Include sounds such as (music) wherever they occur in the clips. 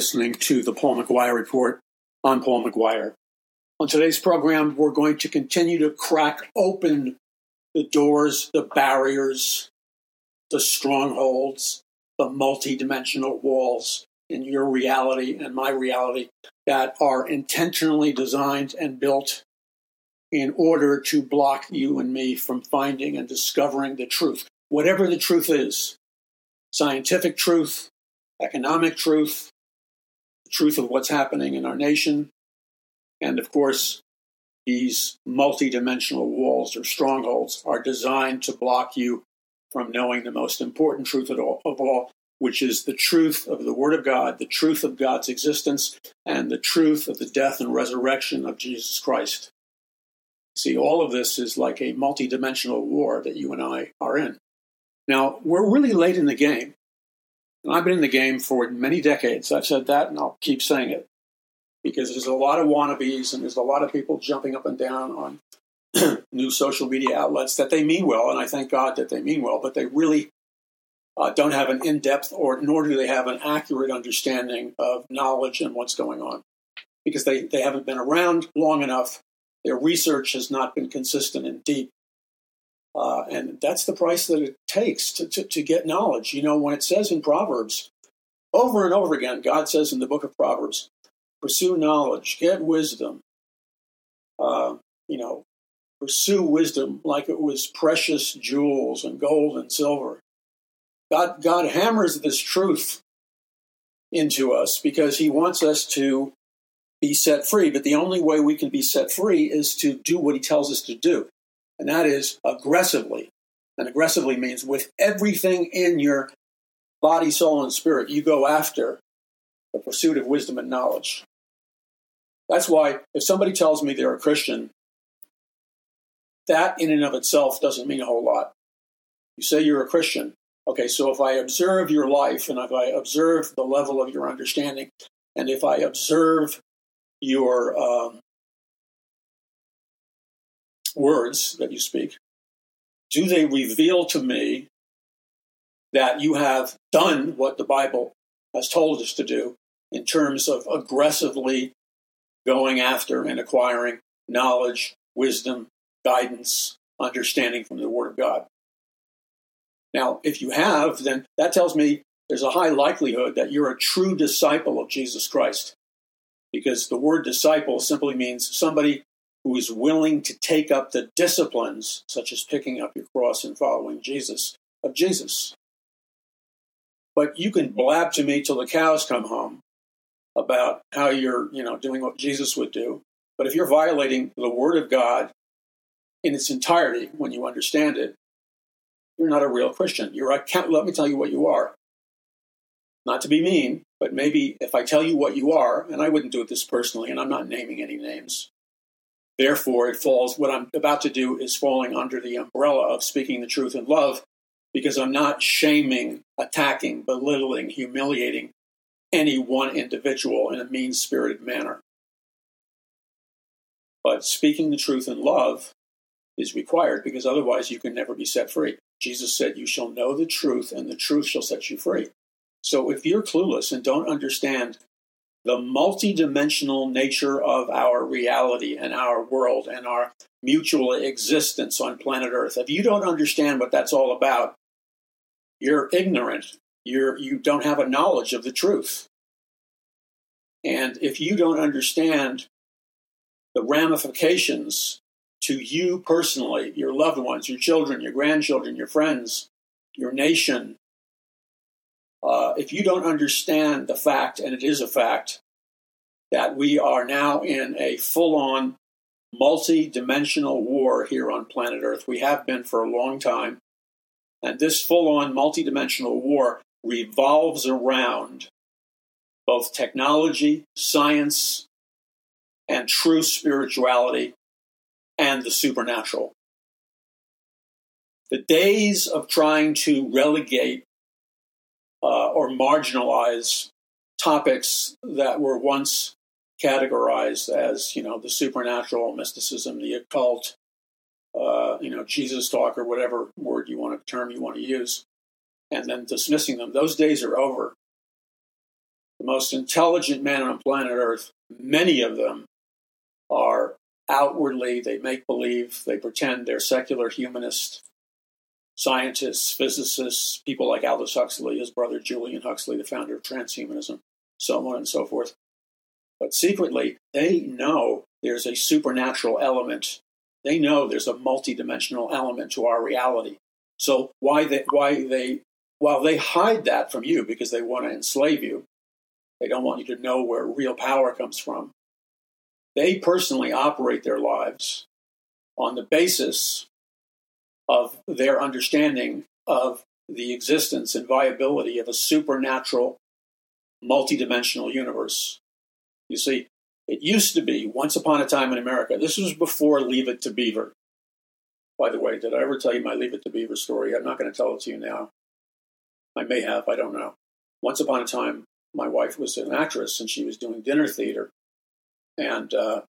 listening to the Paul McGuire Report. I'm Paul McGuire. On today's program, we're going to continue to crack open the doors, the barriers, the strongholds, the multidimensional walls in your reality and my reality that are intentionally designed and built in order to block you and me from finding and discovering the truth, whatever the truth is scientific truth, economic truth, truth of what's happening in our nation, and of course, these multidimensional walls or strongholds are designed to block you from knowing the most important truth of all, of all, which is the truth of the Word of God, the truth of God's existence, and the truth of the death and resurrection of Jesus Christ. See, all of this is like a multidimensional war that you and I are in. Now, we're really late in the game. And I've been in the game for many decades. I've said that, and I'll keep saying it because there's a lot of wannabes and there's a lot of people jumping up and down on (clears throat) new social media outlets that they mean well, and I thank God that they mean well, but they really uh, don't have an in-depth or nor do they have an accurate understanding of knowledge and what's going on because they, they haven't been around long enough. Their research has not been consistent and deep. Uh, and that's the price that it takes to, to, to get knowledge. You know, when it says in Proverbs, over and over again, God says in the book of Proverbs, pursue knowledge, get wisdom. Uh, you know, pursue wisdom like it was precious jewels and gold and silver. God, God hammers this truth into us because He wants us to be set free. But the only way we can be set free is to do what He tells us to do and that is aggressively. And aggressively means with everything in your body, soul, and spirit, you go after the pursuit of wisdom and knowledge. That's why if somebody tells me they're a Christian, that in and of itself doesn't mean a whole lot. You say you're a Christian. Okay, so if I observe your life and if I observe the level of your understanding, and if I observe your um, words that you speak, do they reveal to me that you have done what the Bible has told us to do in terms of aggressively going after and acquiring knowledge, wisdom, guidance, understanding from the Word of God? Now, if you have, then that tells me there's a high likelihood that you're a true disciple of Jesus Christ. Because the word disciple simply means somebody who is willing to take up the disciplines, such as picking up your cross and following Jesus, of Jesus. But you can blab to me till the cows come home about how you're, you know, doing what Jesus would do. But if you're violating the Word of God in its entirety when you understand it, you're not a real Christian. You're a, let me tell you what you are. Not to be mean, but maybe if I tell you what you are, and I wouldn't do it this personally, and I'm not naming any names, Therefore, it falls, what I'm about to do is falling under the umbrella of speaking the truth in love because I'm not shaming, attacking, belittling, humiliating any one individual in a mean spirited manner. But speaking the truth in love is required because otherwise you can never be set free. Jesus said, You shall know the truth, and the truth shall set you free. So if you're clueless and don't understand the multidimensional nature of our reality and our world and our mutual existence on planet Earth. If you don't understand what that's all about, you're ignorant. You're, you don't have a knowledge of the truth. And if you don't understand the ramifications to you personally, your loved ones, your children, your grandchildren, your friends, your nation, uh, if you don't understand the fact, and it is a fact, that we are now in a full on multi dimensional war here on planet Earth, we have been for a long time. And this full on multi dimensional war revolves around both technology, science, and true spirituality and the supernatural. The days of trying to relegate uh, or marginalize topics that were once categorized as, you know, the supernatural, mysticism, the occult, uh, you know, Jesus talk, or whatever word you want to term you want to use, and then dismissing them. Those days are over. the most intelligent men on planet Earth, many of them are outwardly, they make believe, they pretend they're secular humanists, scientists, physicists, people like Aldous Huxley, his brother Julian Huxley, the founder of transhumanism, so on and so forth. But secretly, they know there's a supernatural element. They know there's a multidimensional element to our reality. So why they why they while they hide that from you because they want to enslave you, they don't want you to know where real power comes from. They personally operate their lives on the basis of their understanding of the existence and viability of a supernatural, multidimensional universe. You see, it used to be once upon a time in America. This was before Leave It to Beaver. By the way, did I ever tell you my Leave It to Beaver story? I'm not going to tell it to you now. I may have, I don't know. Once upon a time, my wife was an actress and she was doing dinner theater. And uh,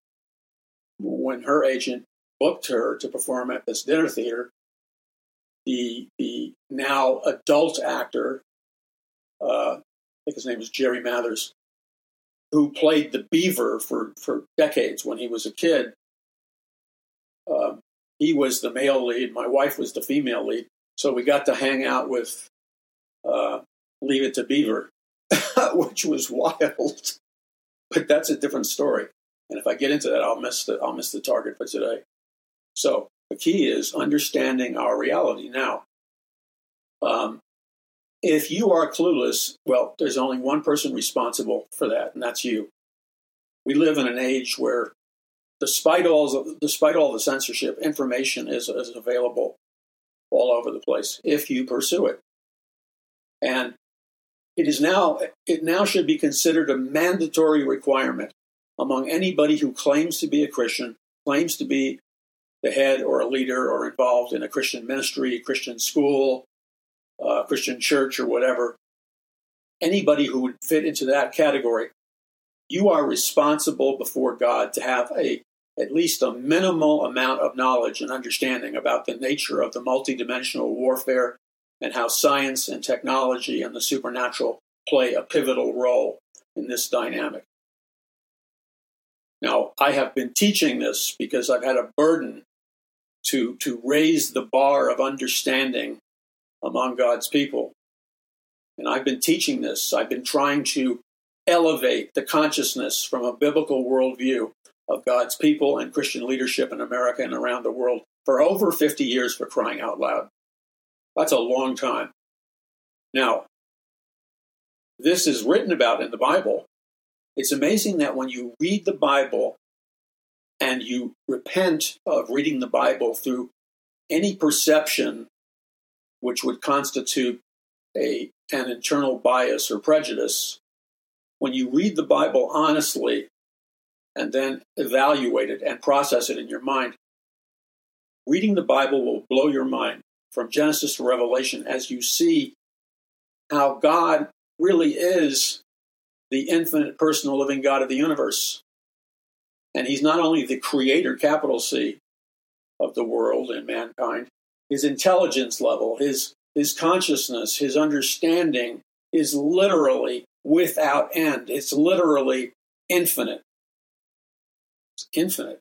when her agent booked her to perform at this dinner theater, the the now adult actor, uh, I think his name is Jerry Mathers, who played the Beaver for for decades when he was a kid. Uh, he was the male lead. My wife was the female lead. So we got to hang out with uh, Leave It to Beaver, (laughs) which was wild. But that's a different story. And if I get into that, I'll miss the I'll miss the target for today. So the key is understanding our reality. Now, um, if you are clueless, well, there's only one person responsible for that, and that's you. We live in an age where, despite all despite all the censorship, information is, is available all over the place if you pursue it. And it is now it now should be considered a mandatory requirement among anybody who claims to be a Christian, claims to be the head or a leader or involved in a Christian ministry, Christian school, uh, Christian church, or whatever. Anybody who would fit into that category, you are responsible before God to have a at least a minimal amount of knowledge and understanding about the nature of the multidimensional warfare and how science and technology and the supernatural play a pivotal role in this dynamic. Now, I have been teaching this because I've had a burden to, to raise the bar of understanding among God's people. And I've been teaching this. I've been trying to elevate the consciousness from a biblical worldview of God's people and Christian leadership in America and around the world for over 50 years for crying out loud. That's a long time. Now, this is written about in the Bible. It's amazing that when you read the Bible and you repent of reading the Bible through any perception which would constitute a, an internal bias or prejudice, when you read the Bible honestly and then evaluate it and process it in your mind, reading the Bible will blow your mind from Genesis to Revelation as you see how God really is the infinite personal living God of the universe. And he's not only the creator, capital C, of the world and mankind, his intelligence level, his, his consciousness, his understanding is literally without end. It's literally infinite. It's infinite.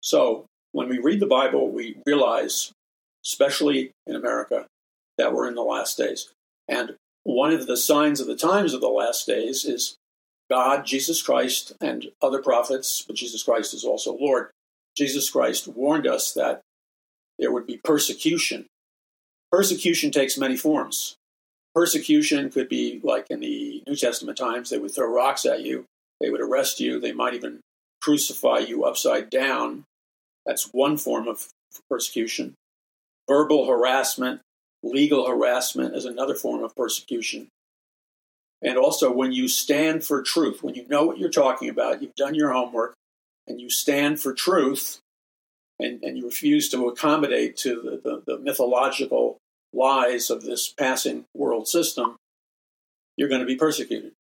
So when we read the Bible, we realize especially in America, that we're in the last days. And one of the signs of the times of the last days is God, Jesus Christ, and other prophets, but Jesus Christ is also Lord. Jesus Christ warned us that there would be persecution. Persecution takes many forms. Persecution could be like in the New Testament times, they would throw rocks at you, they would arrest you, they might even crucify you upside down. That's one form of persecution. Verbal harassment, legal harassment is another form of persecution. And also, when you stand for truth, when you know what you're talking about, you've done your homework, and you stand for truth, and, and you refuse to accommodate to the, the, the mythological lies of this passing world system, you're going to be persecuted.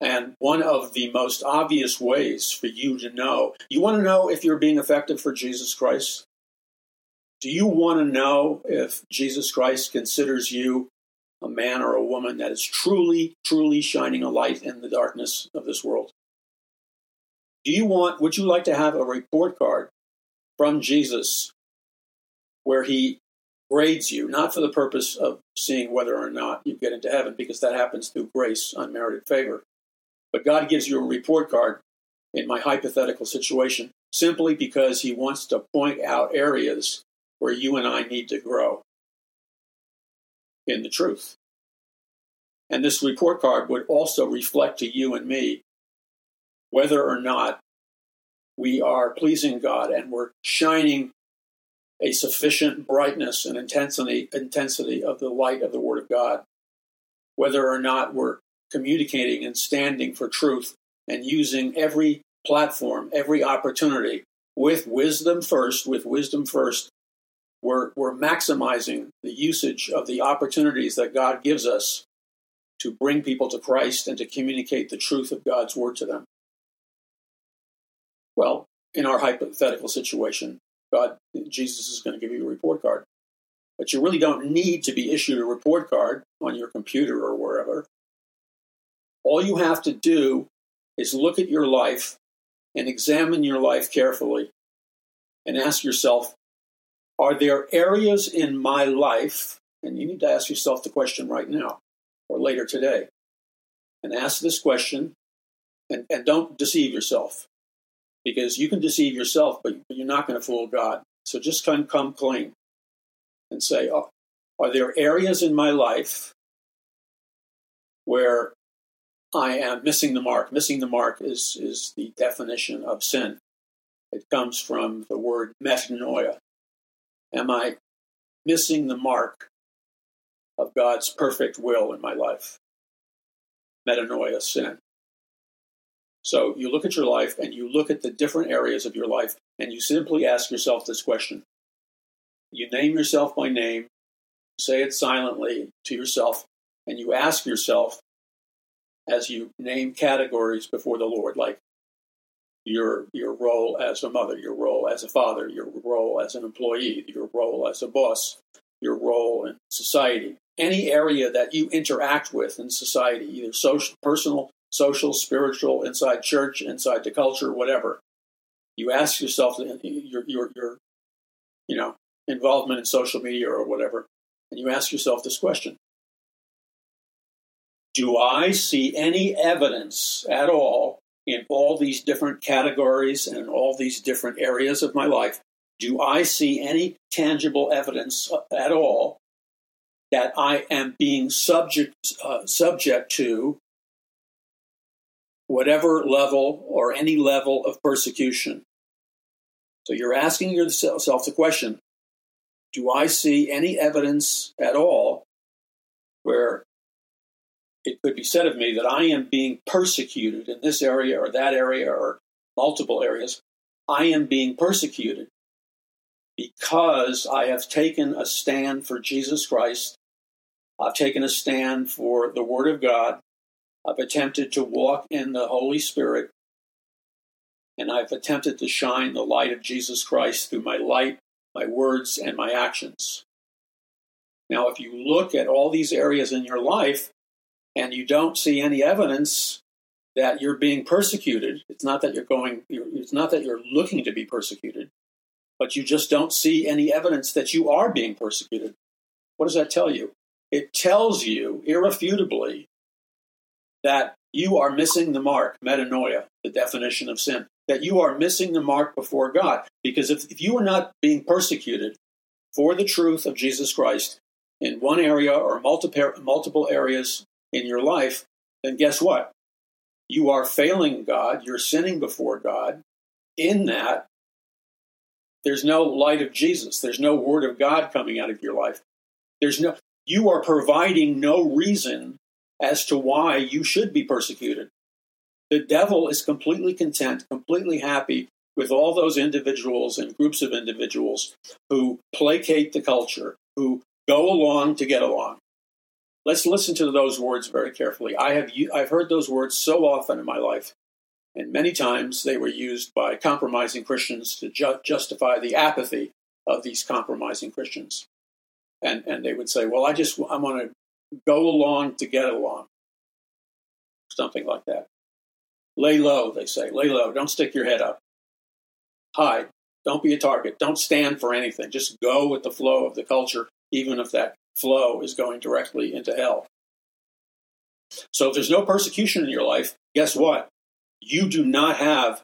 And one of the most obvious ways for you to know, you want to know if you're being effective for Jesus Christ? Do you want to know if Jesus Christ considers you a man or a woman that is truly, truly shining a light in the darkness of this world? Do you want, would you like to have a report card from Jesus where he grades you, not for the purpose of seeing whether or not you get into heaven, because that happens through grace, unmerited favor. But God gives you a report card in my hypothetical situation simply because he wants to point out areas where you and I need to grow in the truth. And this report card would also reflect to you and me whether or not we are pleasing God and we're shining a sufficient brightness and intensity intensity of the light of the Word of God, whether or not we're communicating and standing for truth and using every platform, every opportunity with wisdom first, with wisdom first, we're, we're maximizing the usage of the opportunities that God gives us to bring people to Christ and to communicate the truth of God's word to them. Well, in our hypothetical situation, God, Jesus is going to give you a report card. But you really don't need to be issued a report card on your computer or wherever. All you have to do is look at your life and examine your life carefully and ask yourself are there areas in my life, and you need to ask yourself the question right now or later today, and ask this question and, and don't deceive yourself because you can deceive yourself, but you're not going to fool God. So just come, come clean and say, oh, are there areas in my life where I am missing the mark? Missing the mark is, is the definition of sin. It comes from the word metanoia. Am I missing the mark of God's perfect will in my life? Metanoia, sin. So you look at your life and you look at the different areas of your life and you simply ask yourself this question. You name yourself by name, say it silently to yourself, and you ask yourself as you name categories before the Lord, like your your role as a mother, your role as a father, your role as an employee, your role as a boss, your role in society, any area that you interact with in society, either social, personal, social, spiritual, inside church, inside the culture, whatever. You ask yourself your, your, your, you know, involvement in social media or whatever, and you ask yourself this question. Do I see any evidence at all in all these different categories and all these different areas of my life? Do I see any tangible evidence at all that I am being subject uh, subject to whatever level or any level of persecution. So you're asking yourself the question Do I see any evidence at all where it could be said of me that I am being persecuted in this area or that area or multiple areas? I am being persecuted because I have taken a stand for Jesus Christ. I've taken a stand for the Word of God. I've attempted to walk in the Holy Spirit, and I've attempted to shine the light of Jesus Christ through my light, my words, and my actions. Now, if you look at all these areas in your life and you don't see any evidence that you're being persecuted, it's not that you're going, it's not that you're looking to be persecuted, but you just don't see any evidence that you are being persecuted. What does that tell you? It tells you irrefutably that you are missing the mark, metanoia, the definition of sin, that you are missing the mark before God. Because if, if you are not being persecuted for the truth of Jesus Christ in one area or multiple, multiple areas in your life, then guess what? You are failing God, you're sinning before God. In that, there's no light of Jesus, there's no word of God coming out of your life. There's no you are providing no reason as to why you should be persecuted. The devil is completely content, completely happy with all those individuals and groups of individuals who placate the culture, who go along to get along. Let's listen to those words very carefully. I have I've heard those words so often in my life, and many times they were used by compromising Christians to ju- justify the apathy of these compromising Christians. And and they would say, "Well, I just I want to go along to get along. Something like that. Lay low, they say. Lay low. Don't stick your head up. Hide. Don't be a target. Don't stand for anything. Just go with the flow of the culture, even if that flow is going directly into hell. So if there's no persecution in your life, guess what? You do not have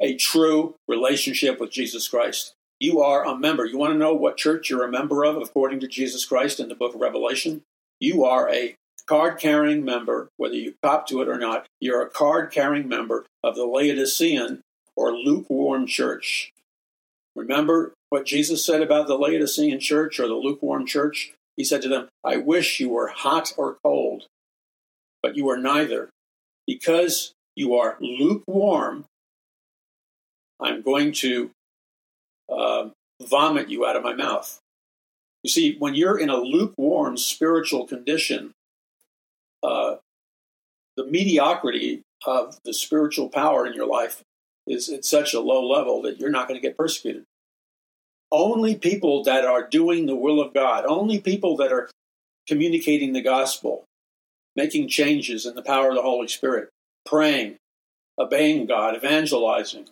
a true relationship with Jesus Christ. You are a member. You want to know what church you're a member of according to Jesus Christ in the book of Revelation? You are a card carrying member, whether you cop to it or not. You're a card carrying member of the Laodicean or lukewarm church. Remember what Jesus said about the Laodicean church or the lukewarm church? He said to them, I wish you were hot or cold, but you are neither. Because you are lukewarm, I'm going to uh, vomit you out of my mouth. You see, when you're in a lukewarm spiritual condition, uh, the mediocrity of the spiritual power in your life is at such a low level that you're not going to get persecuted. Only people that are doing the will of God, only people that are communicating the gospel, making changes in the power of the Holy Spirit, praying, obeying God, evangelizing,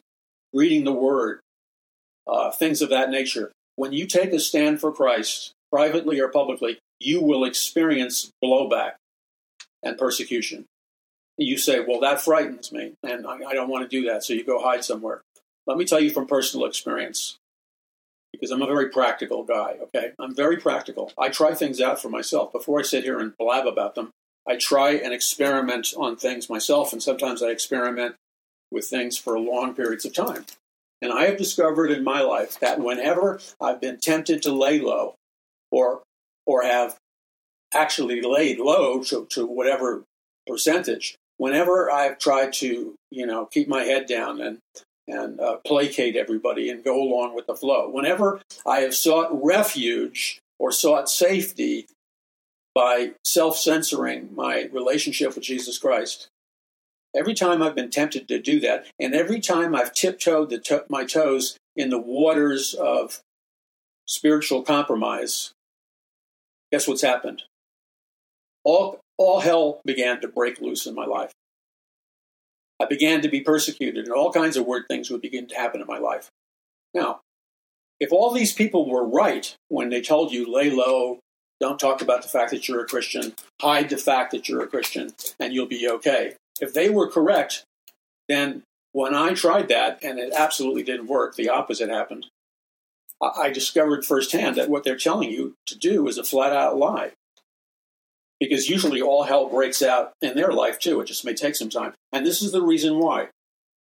reading the Word, uh, things of that nature. When you take a stand for Christ, privately or publicly, you will experience blowback and persecution. You say, Well, that frightens me, and I, I don't want to do that, so you go hide somewhere. Let me tell you from personal experience because I'm a very practical guy, okay? I'm very practical. I try things out for myself. Before I sit here and blab about them, I try and experiment on things myself, and sometimes I experiment with things for long periods of time. And I have discovered in my life that whenever I've been tempted to lay low or or have actually laid low to, to whatever percentage, whenever I've tried to, you know, keep my head down and and uh, placate everybody and go along with the flow. Whenever I have sought refuge or sought safety by self censoring my relationship with Jesus Christ, every time I've been tempted to do that, and every time I've tiptoed to- my toes in the waters of spiritual compromise, guess what's happened? All, all hell began to break loose in my life. I began to be persecuted, and all kinds of weird things would begin to happen in my life. Now, if all these people were right when they told you lay low, don't talk about the fact that you're a Christian, hide the fact that you're a Christian, and you'll be okay. If they were correct, then when I tried that and it absolutely didn't work, the opposite happened. I discovered firsthand that what they're telling you to do is a flat out lie because usually all hell breaks out in their life too. It just may take some time. And this is the reason why.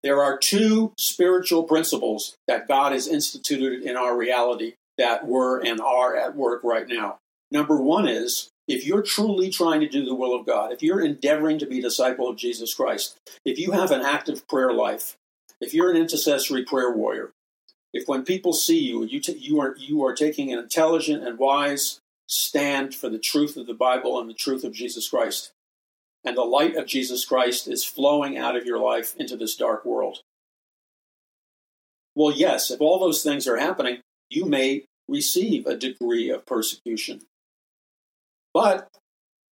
There are two spiritual principles that God has instituted in our reality that were and are at work right now. Number one is if you're truly trying to do the will of God, if you're endeavoring to be a disciple of Jesus Christ, if you have an active prayer life, if you're an intercessory prayer warrior, if when people see you, you, t- you, are, you are taking an intelligent and wise stand for the truth of the Bible and the truth of Jesus Christ. And the light of Jesus Christ is flowing out of your life into this dark world. Well, yes, if all those things are happening, you may receive a degree of persecution. But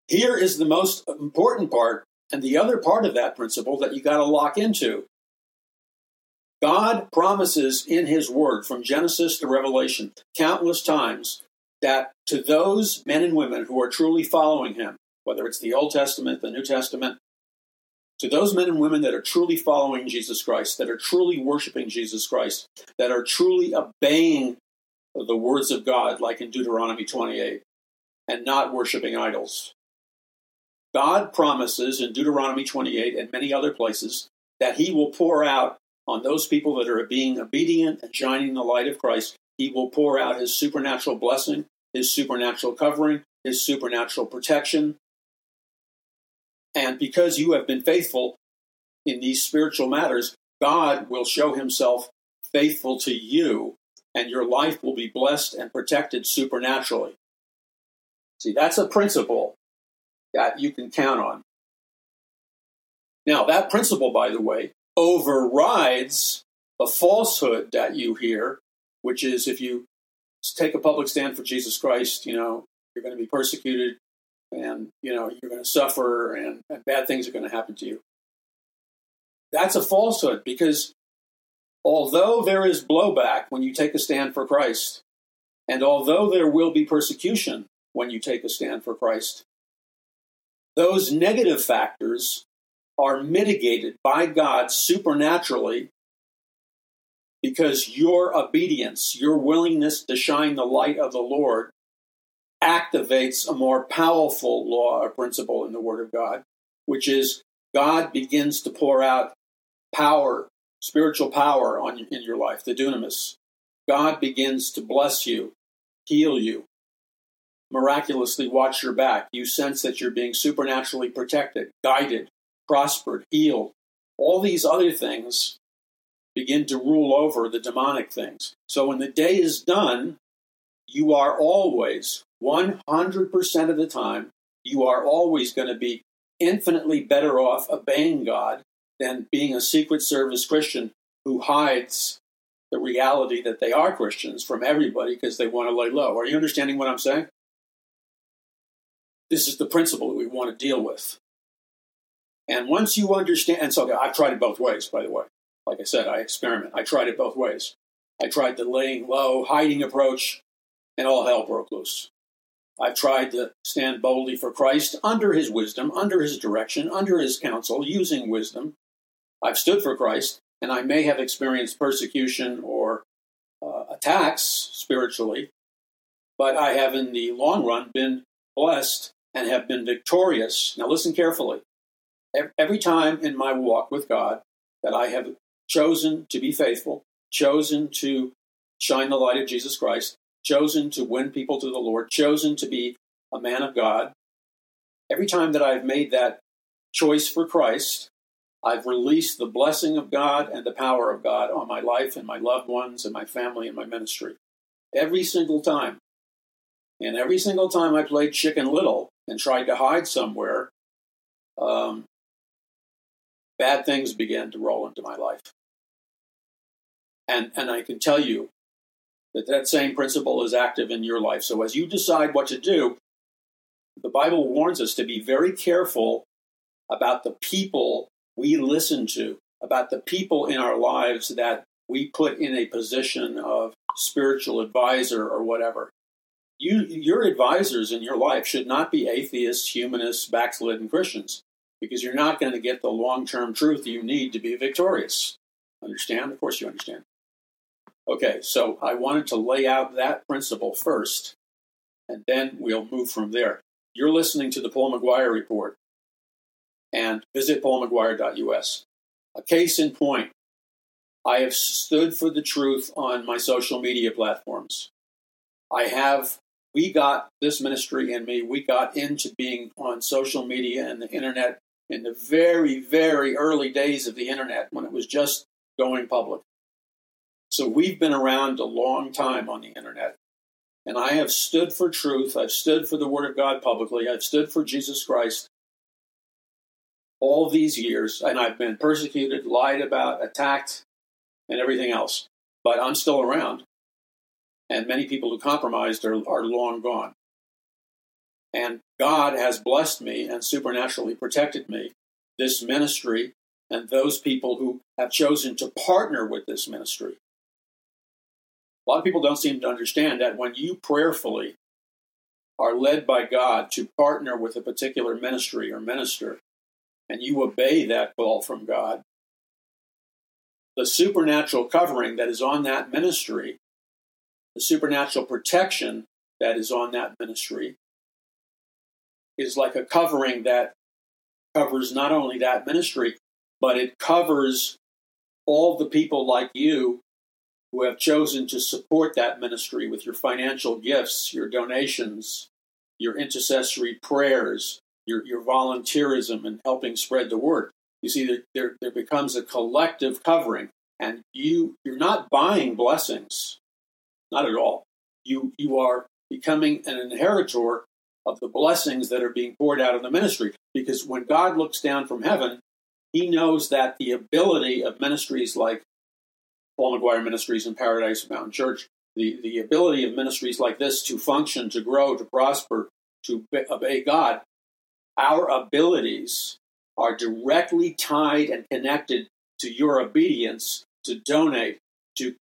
here is the most important part, and the other part of that principle that you got to lock into. God promises in His Word from Genesis to Revelation countless times that to those men and women who are truly following him, whether it's the Old Testament, the New Testament, to those men and women that are truly following Jesus Christ, that are truly worshiping Jesus Christ, that are truly obeying the words of God, like in Deuteronomy 28, and not worshiping idols. God promises in Deuteronomy 28 and many other places that He will pour out on those people that are being obedient and shining the light of Christ he will pour out his supernatural blessing, his supernatural covering, his supernatural protection. And because you have been faithful in these spiritual matters, God will show himself faithful to you, and your life will be blessed and protected supernaturally. See, that's a principle that you can count on. Now, that principle, by the way, overrides the falsehood that you hear which is if you take a public stand for Jesus Christ, you know, you're going to be persecuted. and you know you're going to suffer and, and bad things are going to happen to you. That's a falsehood because although there is blowback when you take a stand for Christ, and although there will be persecution when you take a stand for Christ, those negative factors are mitigated by God supernaturally because your obedience, your willingness to shine the light of the Lord, activates a more powerful law or principle in the Word of God, which is God begins to pour out power, spiritual power on in your life, the dunamis. God begins to bless you, heal you, miraculously watch your back. You sense that you're being supernaturally protected, guided, prospered, healed. All these other things begin to rule over the demonic things. So when the day is done, you are always, 100% of the time, you are always going to be infinitely better off obeying God than being a secret service Christian who hides the reality that they are Christians from everybody because they want to lay low. Are you understanding what I'm saying? This is the principle that we want to deal with. And once you understand, and so I've tried it both ways, by the way. Like I said, I experiment. I tried it both ways. I tried the laying low, hiding approach, and all hell broke loose. I've tried to stand boldly for Christ under his wisdom, under his direction, under his counsel, using wisdom. I've stood for Christ, and I may have experienced persecution or uh, attacks spiritually, but I have in the long run been blessed and have been victorious. Now, listen carefully. Every time in my walk with God that I have chosen to be faithful, chosen to shine the light of Jesus Christ, chosen to win people to the Lord, chosen to be a man of God, every time that I've made that choice for Christ, I've released the blessing of God and the power of God on my life and my loved ones and my family and my ministry. Every single time. And every single time I played Chicken Little and tried to hide somewhere, um, bad things began to roll into my life. And, and I can tell you that that same principle is active in your life. So as you decide what to do, the Bible warns us to be very careful about the people we listen to, about the people in our lives that we put in a position of spiritual advisor or whatever you, your advisors in your life should not be atheists, humanists, backslidden Christians, because you're not going to get the long term truth you need to be victorious. Understand? Of course, you understand. Okay, so I wanted to lay out that principle first, and then we'll move from there. You're listening to the Paul McGuire Report, and visit paulmcguire.us. A case in point I have stood for the truth on my social media platforms. I have we got this ministry and me, we got into being on social media and the internet in the very, very early days of the internet when it was just going public. So we've been around a long time on the internet. And I have stood for truth. I've stood for the Word of God publicly. I've stood for Jesus Christ all these years. And I've been persecuted, lied about, attacked, and everything else. But I'm still around and many people who compromised are, are long gone. And God has blessed me and supernaturally protected me, this ministry, and those people who have chosen to partner with this ministry. A lot of people don't seem to understand that when you prayerfully are led by God to partner with a particular ministry or minister, and you obey that call from God, the supernatural covering that is on that ministry the supernatural protection that is on that ministry is like a covering that covers not only that ministry, but it covers all the people like you who have chosen to support that ministry with your financial gifts, your donations, your intercessory prayers, your, your volunteerism, and helping spread the word. You see, there, there, there becomes a collective covering, and you, you're not buying blessings. Not at all. You, you are becoming an inheritor of the blessings that are being poured out in the ministry. Because when God looks down from heaven, he knows that the ability of ministries like Paul McGuire Ministries and Paradise Mountain Church, the, the ability of ministries like this to function, to grow, to prosper, to obey God, our abilities are directly tied and connected to your obedience to donate, to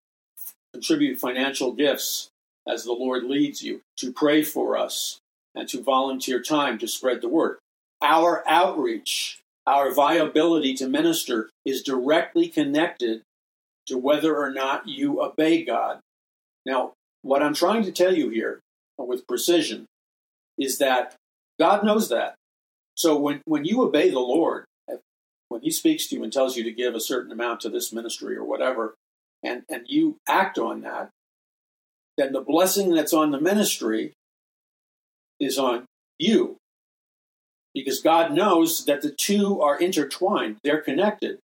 contribute financial gifts as the Lord leads you, to pray for us, and to volunteer time to spread the word. Our outreach, our viability to minister is directly connected to whether or not you obey God. Now, what I'm trying to tell you here with precision is that God knows that. So when, when you obey the Lord, when He speaks to you and tells you to give a certain amount to this ministry or whatever, and, and you act on that, then the blessing that's on the ministry is on you. Because God knows that the two are intertwined, they're connected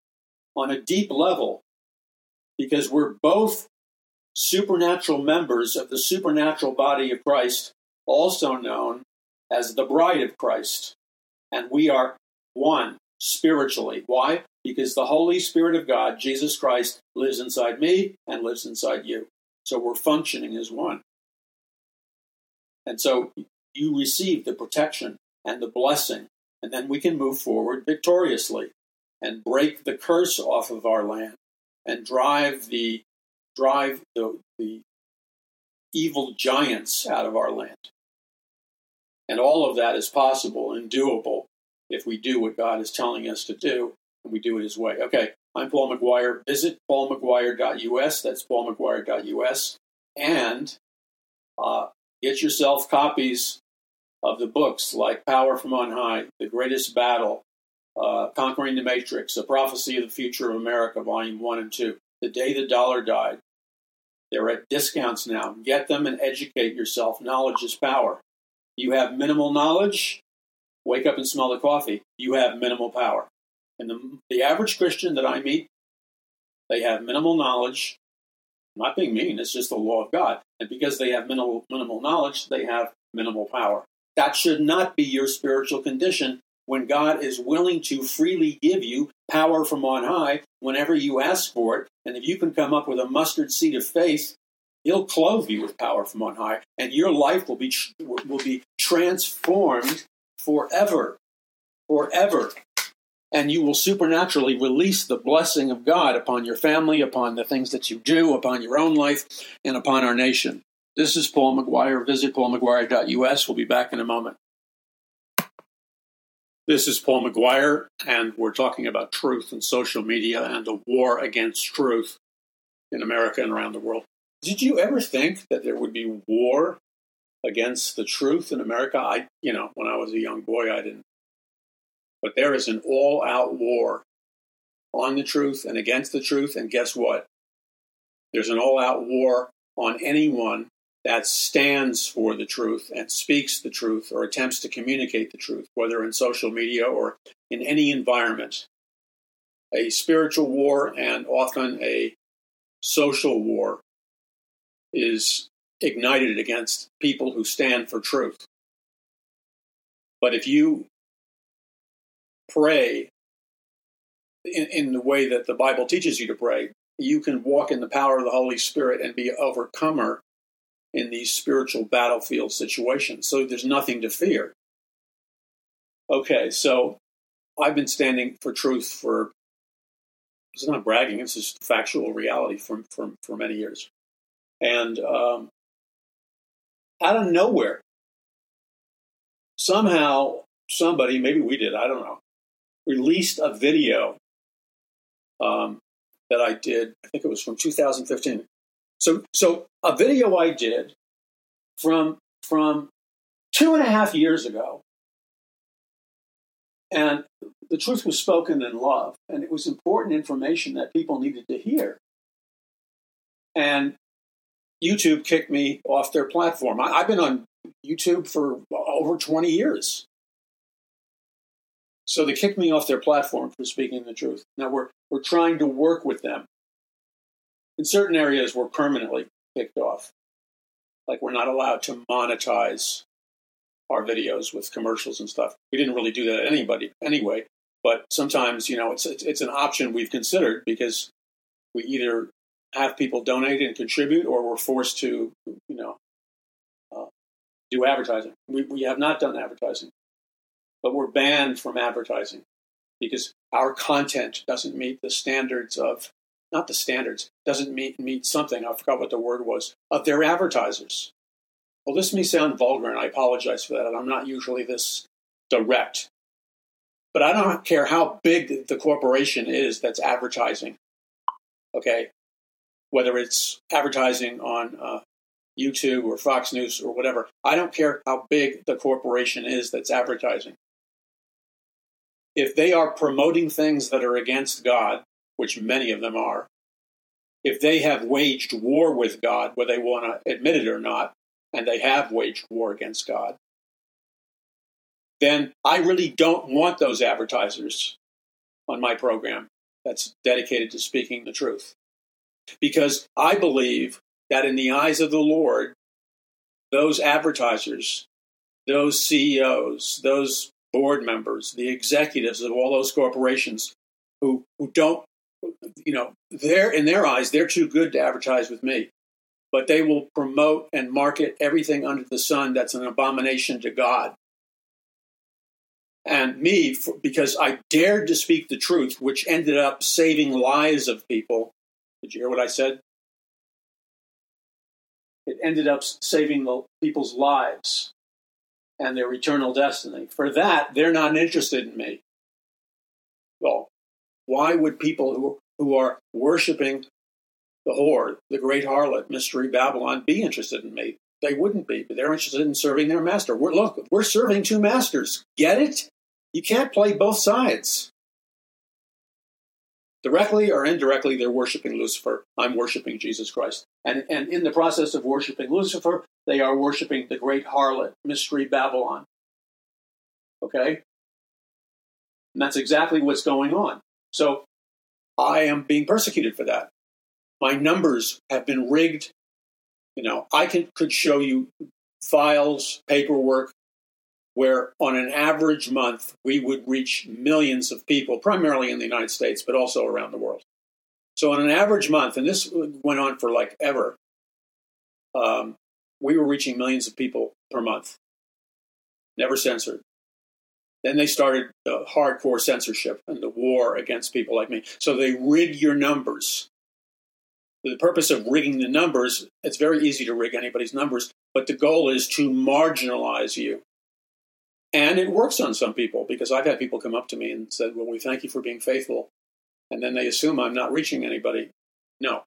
on a deep level. Because we're both supernatural members of the supernatural body of Christ, also known as the bride of Christ. And we are one spiritually. Why? Because the Holy Spirit of God, Jesus Christ, lives inside me and lives inside you. So we're functioning as one. And so you receive the protection and the blessing, and then we can move forward victoriously and break the curse off of our land and drive the drive the, the evil giants out of our land. And all of that is possible and doable if we do what God is telling us to do and we do it His way. Okay, I'm Paul McGuire. Visit paulmcguire.us. That's paulmcguire.us. And uh, get yourself copies of the books like Power from On High, The Greatest Battle, uh, Conquering the Matrix, A Prophecy of the Future of America, Volume 1 and 2, The Day the Dollar Died. They're at discounts now. Get them and educate yourself. Knowledge is power. You have minimal knowledge, wake up and smell the coffee. You have minimal power. And the, the average Christian that I meet, they have minimal knowledge. I'm not being mean, it's just the law of God. And because they have minimal, minimal knowledge, they have minimal power. That should not be your spiritual condition when God is willing to freely give you power from on high whenever you ask for it. And if you can come up with a mustard seed of faith, He'll clothe you with power from on high, and your life will be will be transformed forever, forever. And you will supernaturally release the blessing of God upon your family, upon the things that you do, upon your own life, and upon our nation. This is Paul McGuire. Visit paulmcguire.us. We'll be back in a moment. This is Paul McGuire, and we're talking about truth and social media and the war against truth in America and around the world. Did you ever think that there would be war against the truth in America? I, you know, when I was a young boy, I didn't. But there is an all out war on the truth and against the truth. And guess what? There's an all out war on anyone that stands for the truth and speaks the truth or attempts to communicate the truth, whether in social media or in any environment. A spiritual war and often a social war is ignited against people who stand for truth. But if you pray in, in, the way that the Bible teaches you to pray, you can walk in the power of the Holy Spirit and be an overcomer in these spiritual battlefield situations. So there's nothing to fear. Okay, so I've been standing for truth for, it's not bragging, it's just factual reality for, for, for many years. And um, out of nowhere, somehow somebody, maybe we did, I don't know, released a video um, that I did. I think it was from 2015. So, so a video I did from from two and a half years ago, and the truth was spoken in love, and it was important information that people needed to hear. And YouTube kicked me off their platform. I, I've been on YouTube for over 20 years. So they kicked me off their platform for speaking the truth. Now we're we're trying to work with them in certain areas, we're permanently kicked off. Like we're not allowed to monetize our videos with commercials and stuff. We didn't really do that anybody anyway. But sometimes, you know, it's it's an option we've considered because we either have people donate and contribute, or we're forced to, you know, uh, do advertising. We, we have not done advertising, but we're banned from advertising because our content doesn't meet the standards of, not the standards, doesn't meet, meet something, I forgot what the word was, of their advertisers. Well, this may sound vulgar, and I apologize for that. and I'm not usually this direct. But I don't care how big the corporation is that's advertising. Okay? Whether it's advertising on uh, YouTube or Fox News or whatever. I don't care how big the corporation is that's advertising. If they are promoting things that are against God, which many of them are, if they have waged war with God, whether they want to admit it or not, and they have waged war against God, then I really don't want those advertisers on my program that's dedicated to speaking the truth. Because I believe that in the eyes of the Lord, those advertisers, those CEOs, those board members, the executives of all those corporations who, who don't, you know, they're in their eyes, they're too good to advertise with me. But they will promote and market everything under the sun that's an abomination to God and me for, because I dared to speak the truth, which ended up saving lives of people. Did you hear what I said? It ended up saving the people's lives and their eternal destiny. For that, they're not interested in me. Well, why would people who, who are worshiping the whore, the great harlot, Mystery Babylon, be interested in me? They wouldn't be, but they're interested in serving their master. We're, look, we're serving two masters. Get it? You can't play both sides. Directly or indirectly, they're worshiping Lucifer. I'm worshiping Jesus Christ. And, and in the process of worshiping Lucifer, they are worshiping the great harlot, Mystery Babylon. Okay? And that's exactly what's going on. So I am being persecuted for that. My numbers have been rigged. You know, I can, could show you files, paperwork, where on an average month we would reach millions of people, primarily in the United States, but also around the world. So, on an average month, and this went on for like ever, um, we were reaching millions of people per month, never censored. Then they started the hardcore censorship and the war against people like me. So they rig your numbers. The purpose of rigging the numbers, it's very easy to rig anybody's numbers, but the goal is to marginalize you. And it works on some people because I've had people come up to me and said, Well, we thank you for being faithful. And then they assume I'm not reaching anybody. No,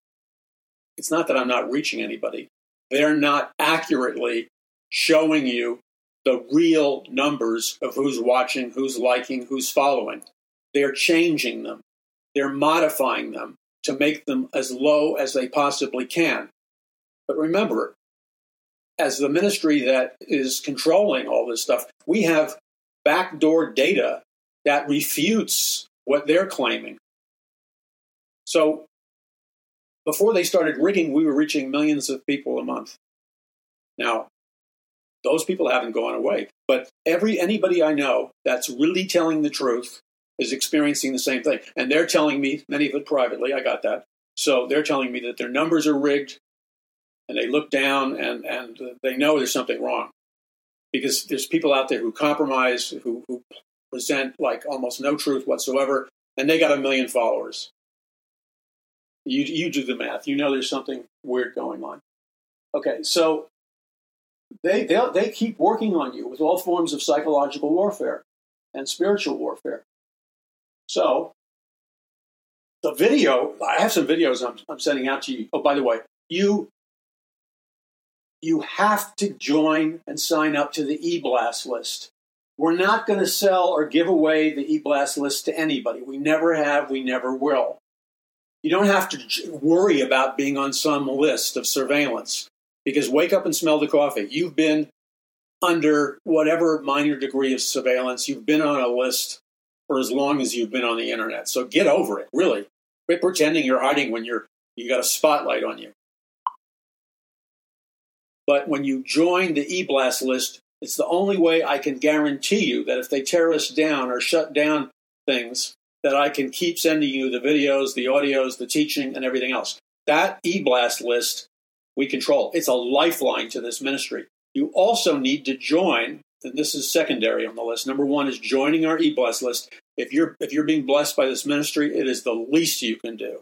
it's not that I'm not reaching anybody. They're not accurately showing you the real numbers of who's watching, who's liking, who's following. They're changing them, they're modifying them to make them as low as they possibly can. But remember, as the ministry that is controlling all this stuff, we have backdoor data that refutes what they're claiming. So before they started rigging, we were reaching millions of people a month. Now, those people haven't gone away, but every anybody I know that's really telling the truth is experiencing the same thing. And they're telling me, many of it privately, I got that. So they're telling me that their numbers are rigged, and they look down and, and they know there's something wrong because there's people out there who compromise, who, who present like almost no truth whatsoever, and they got a million followers. You, you do the math. You know there's something weird going on. Okay, so they, they, they keep working on you with all forms of psychological warfare and spiritual warfare. So, the video, I have some videos I'm, I'm sending out to you. Oh, by the way, you you have to join and sign up to the e-blast list. We're not going to sell or give away the e-blast list to anybody. We never have, we never will. You don't have to worry about being on some list of surveillance because wake up and smell the coffee. You've been under whatever minor degree of surveillance, you've been on a list for as long as you've been on the internet. So get over it, really. Quit pretending you're hiding when you're you got a spotlight on you. But when you join the e-blast list, it's the only way I can guarantee you that if they tear us down or shut down things, that I can keep sending you the videos, the audios, the teaching, and everything else. That e-blast list we control. It's a lifeline to this ministry. You also need to join, and this is secondary on the list. Number one is joining our eBlast list. If you're if you're being blessed by this ministry, it is the least you can do.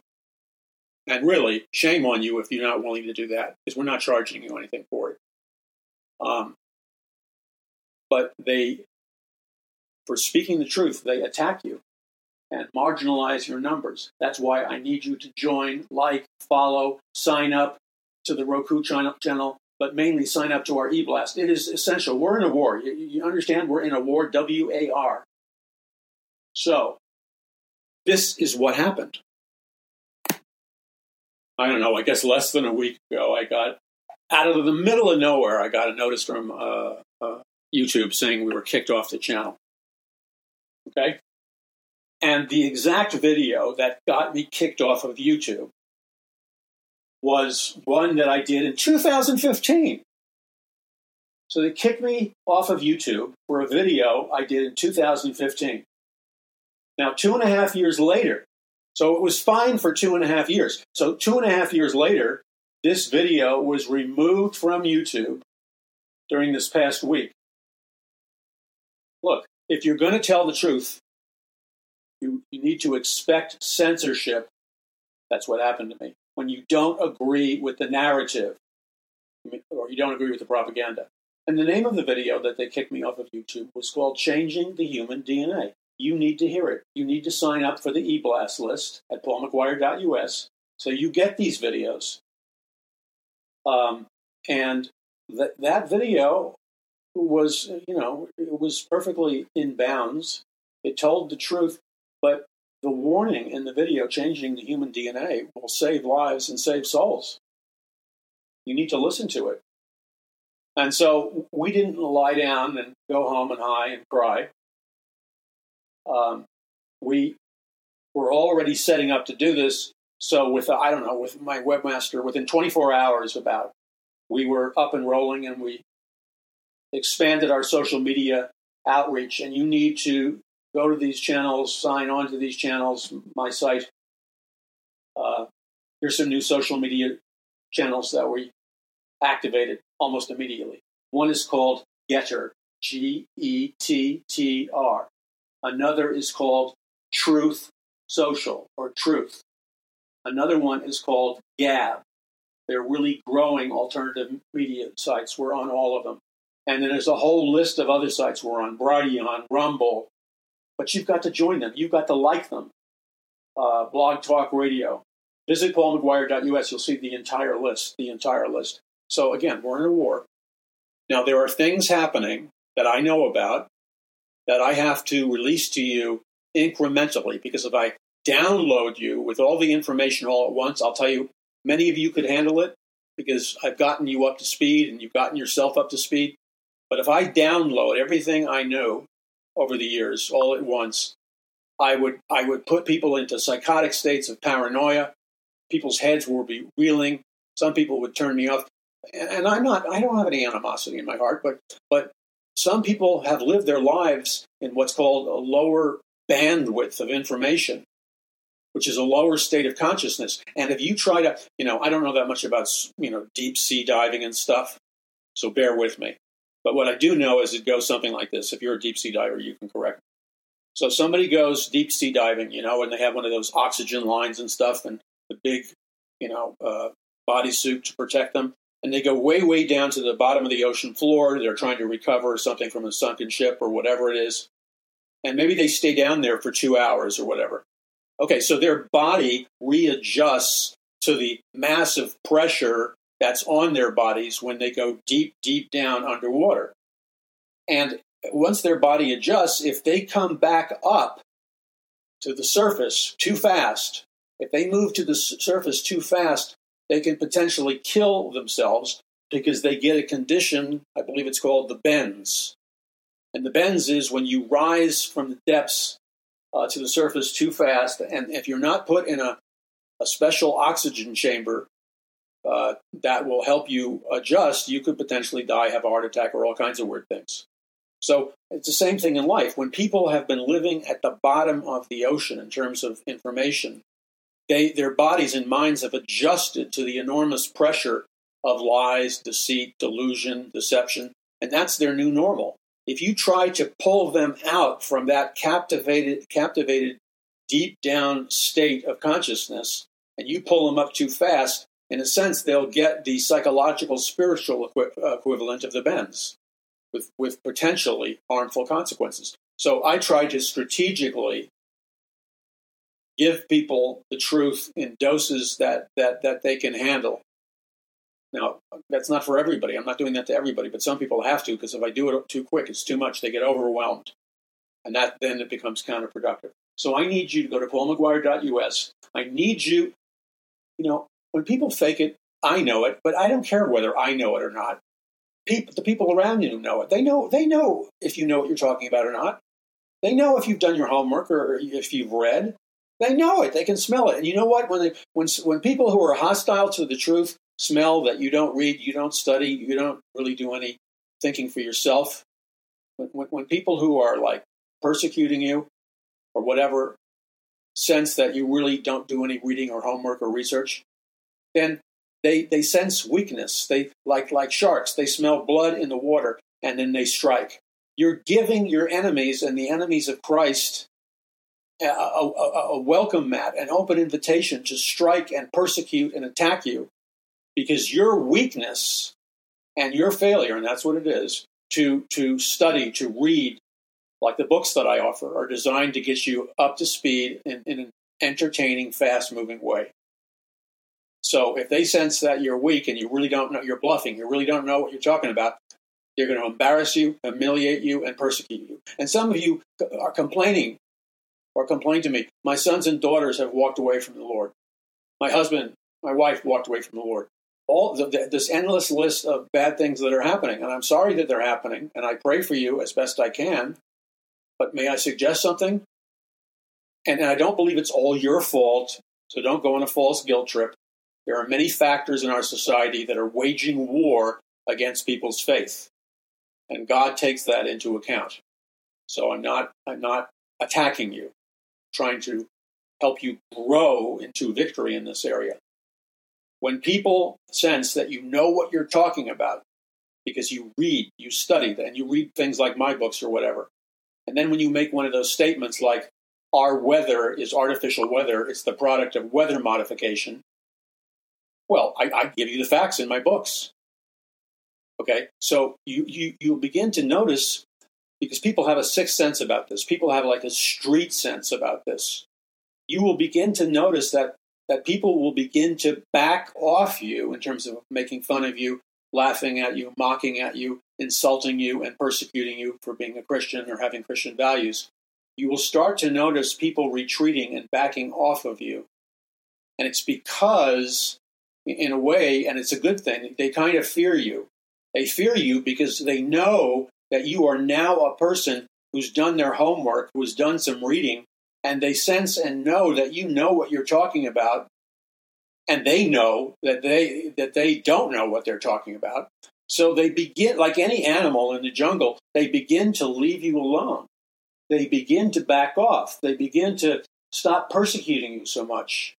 And really, shame on you if you're not willing to do that, because we're not charging you anything for it. Um, but they, for speaking the truth, they attack you and marginalize your numbers. That's why I need you to join, like, follow, sign up to the Roku channel, but mainly sign up to our eBlast. It is essential. We're in a war. You, you understand? We're in a war, W A R. So, this is what happened. I don't know, I guess less than a week ago, I got out of the middle of nowhere, I got a notice from uh, uh, YouTube saying we were kicked off the channel. Okay? And the exact video that got me kicked off of YouTube was one that I did in 2015. So they kicked me off of YouTube for a video I did in 2015. Now, two and a half years later, so it was fine for two and a half years. So, two and a half years later, this video was removed from YouTube during this past week. Look, if you're going to tell the truth, you, you need to expect censorship. That's what happened to me. When you don't agree with the narrative or you don't agree with the propaganda. And the name of the video that they kicked me off of YouTube was called Changing the Human DNA. You need to hear it. You need to sign up for the eBlast list at paulmcguire.us so you get these videos. Um, and that video was, you know, it was perfectly in bounds. It told the truth, but the warning in the video, changing the human DNA, will save lives and save souls. You need to listen to it. And so we didn't lie down and go home and high and cry. Um, we were already setting up to do this. So with I don't know with my webmaster within 24 hours about we were up and rolling and we expanded our social media outreach. And you need to go to these channels, sign on to these channels. My site. Uh, here's some new social media channels that we activated almost immediately. One is called Gettr, G E T T R. Another is called Truth Social or Truth. Another one is called Gab. They're really growing alternative media sites. We're on all of them. And then there's a whole list of other sites we're on Brighteon, Rumble. But you've got to join them. You've got to like them. Uh, Blog Talk Radio. Visit paulmcguire.us. You'll see the entire list. The entire list. So again, we're in a war. Now, there are things happening that I know about that I have to release to you incrementally because if I download you with all the information all at once, I'll tell you many of you could handle it because I've gotten you up to speed and you've gotten yourself up to speed. But if I download everything I know over the years all at once, I would I would put people into psychotic states of paranoia. People's heads will be reeling. Some people would turn me off. And I'm not I don't have any animosity in my heart, but but some people have lived their lives in what's called a lower bandwidth of information, which is a lower state of consciousness. And if you try to, you know, I don't know that much about, you know, deep sea diving and stuff, so bear with me. But what I do know is it goes something like this. If you're a deep sea diver, you can correct me. So somebody goes deep sea diving, you know, and they have one of those oxygen lines and stuff and the big, you know, uh, bodysuit to protect them and they go way, way down to the bottom of the ocean floor. They're trying to recover something from a sunken ship or whatever it is. And maybe they stay down there for two hours or whatever. Okay, so their body readjusts to the massive pressure that's on their bodies when they go deep, deep down underwater. And once their body adjusts, if they come back up to the surface too fast, if they move to the surface too fast, they can potentially kill themselves because they get a condition, I believe it's called the bends. And the bends is when you rise from the depths uh, to the surface too fast, and if you're not put in a, a special oxygen chamber uh, that will help you adjust, you could potentially die, have a heart attack, or all kinds of weird things. So it's the same thing in life. When people have been living at the bottom of the ocean in terms of information, they, their bodies and minds have adjusted to the enormous pressure of lies, deceit, delusion, deception, and that's their new normal. If you try to pull them out from that captivated, captivated, deep down state of consciousness, and you pull them up too fast, in a sense, they'll get the psychological, spiritual equi- equivalent of the bends, with with potentially harmful consequences. So I try to strategically give people the truth in doses that that that they can handle. Now, that's not for everybody. I'm not doing that to everybody, but some people have to because if I do it too quick, it's too much. They get overwhelmed, and that then it becomes counterproductive. So I need you to go to paulmcguire.us. I need you, you know, when people fake it, I know it, but I don't care whether I know it or not. People, the people around you know it. They know. They know if you know what you're talking about or not. They know if you've done your homework or if you've read. They know it. They can smell it. And you know what? When they, when when people who are hostile to the truth smell that you don't read, you don't study, you don't really do any thinking for yourself. When, when, when people who are like persecuting you or whatever sense that you really don't do any reading or homework or research, then they they sense weakness. They like like sharks. They smell blood in the water and then they strike. You're giving your enemies and the enemies of Christ a, a, a, welcome mat, an open invitation to strike and persecute and attack you because your weakness and your failure, and that's what it is, to, to study, to read, like the books that I offer, are designed to get you up to speed in, in an entertaining, fast moving way. So if they sense that you're weak and you really don't know, you're bluffing, you really don't know what you're talking about, they're going to embarrass you, humiliate you, and persecute you. And some of you are complaining or complain to me. My sons and daughters have walked away from the Lord. My husband, my wife walked away from the Lord. All the, this endless list of bad things that are happening, and I'm sorry that they're happening, and I pray for you as best I can. But may I suggest something? And, and I don't believe it's all your fault, so don't go on a false guilt trip. There are many factors in our society that are waging war against people's faith, and God takes that into account. So I'm not I'm not attacking you trying to help you grow into victory in this area. When people sense that you know what you're talking about because you read, you study, and you read things like my books or whatever, and then when you make one of those statements like, our weather is artificial weather, it's the product of weather modification, well, I, I give you the facts in my books. Okay, so you, you, you begin to notice because people have a sixth sense about this. People have like a street sense about this. You will begin to notice that that people will begin to back off you in terms of making fun of you, laughing at you, mocking at you, insulting you, and persecuting you for being a Christian or having Christian values. You will start to notice people retreating and backing off of you. And it's because, in a way, and it's a good thing, they kind of fear you. They fear you because they know that you are now a person who's done their homework, who's done some reading, and they sense and know that you know what you're talking about, and they know that they that they don't know what they're talking about. So they begin, like any animal in the jungle, they begin to leave you alone. They begin to back off. They begin to stop persecuting you so much.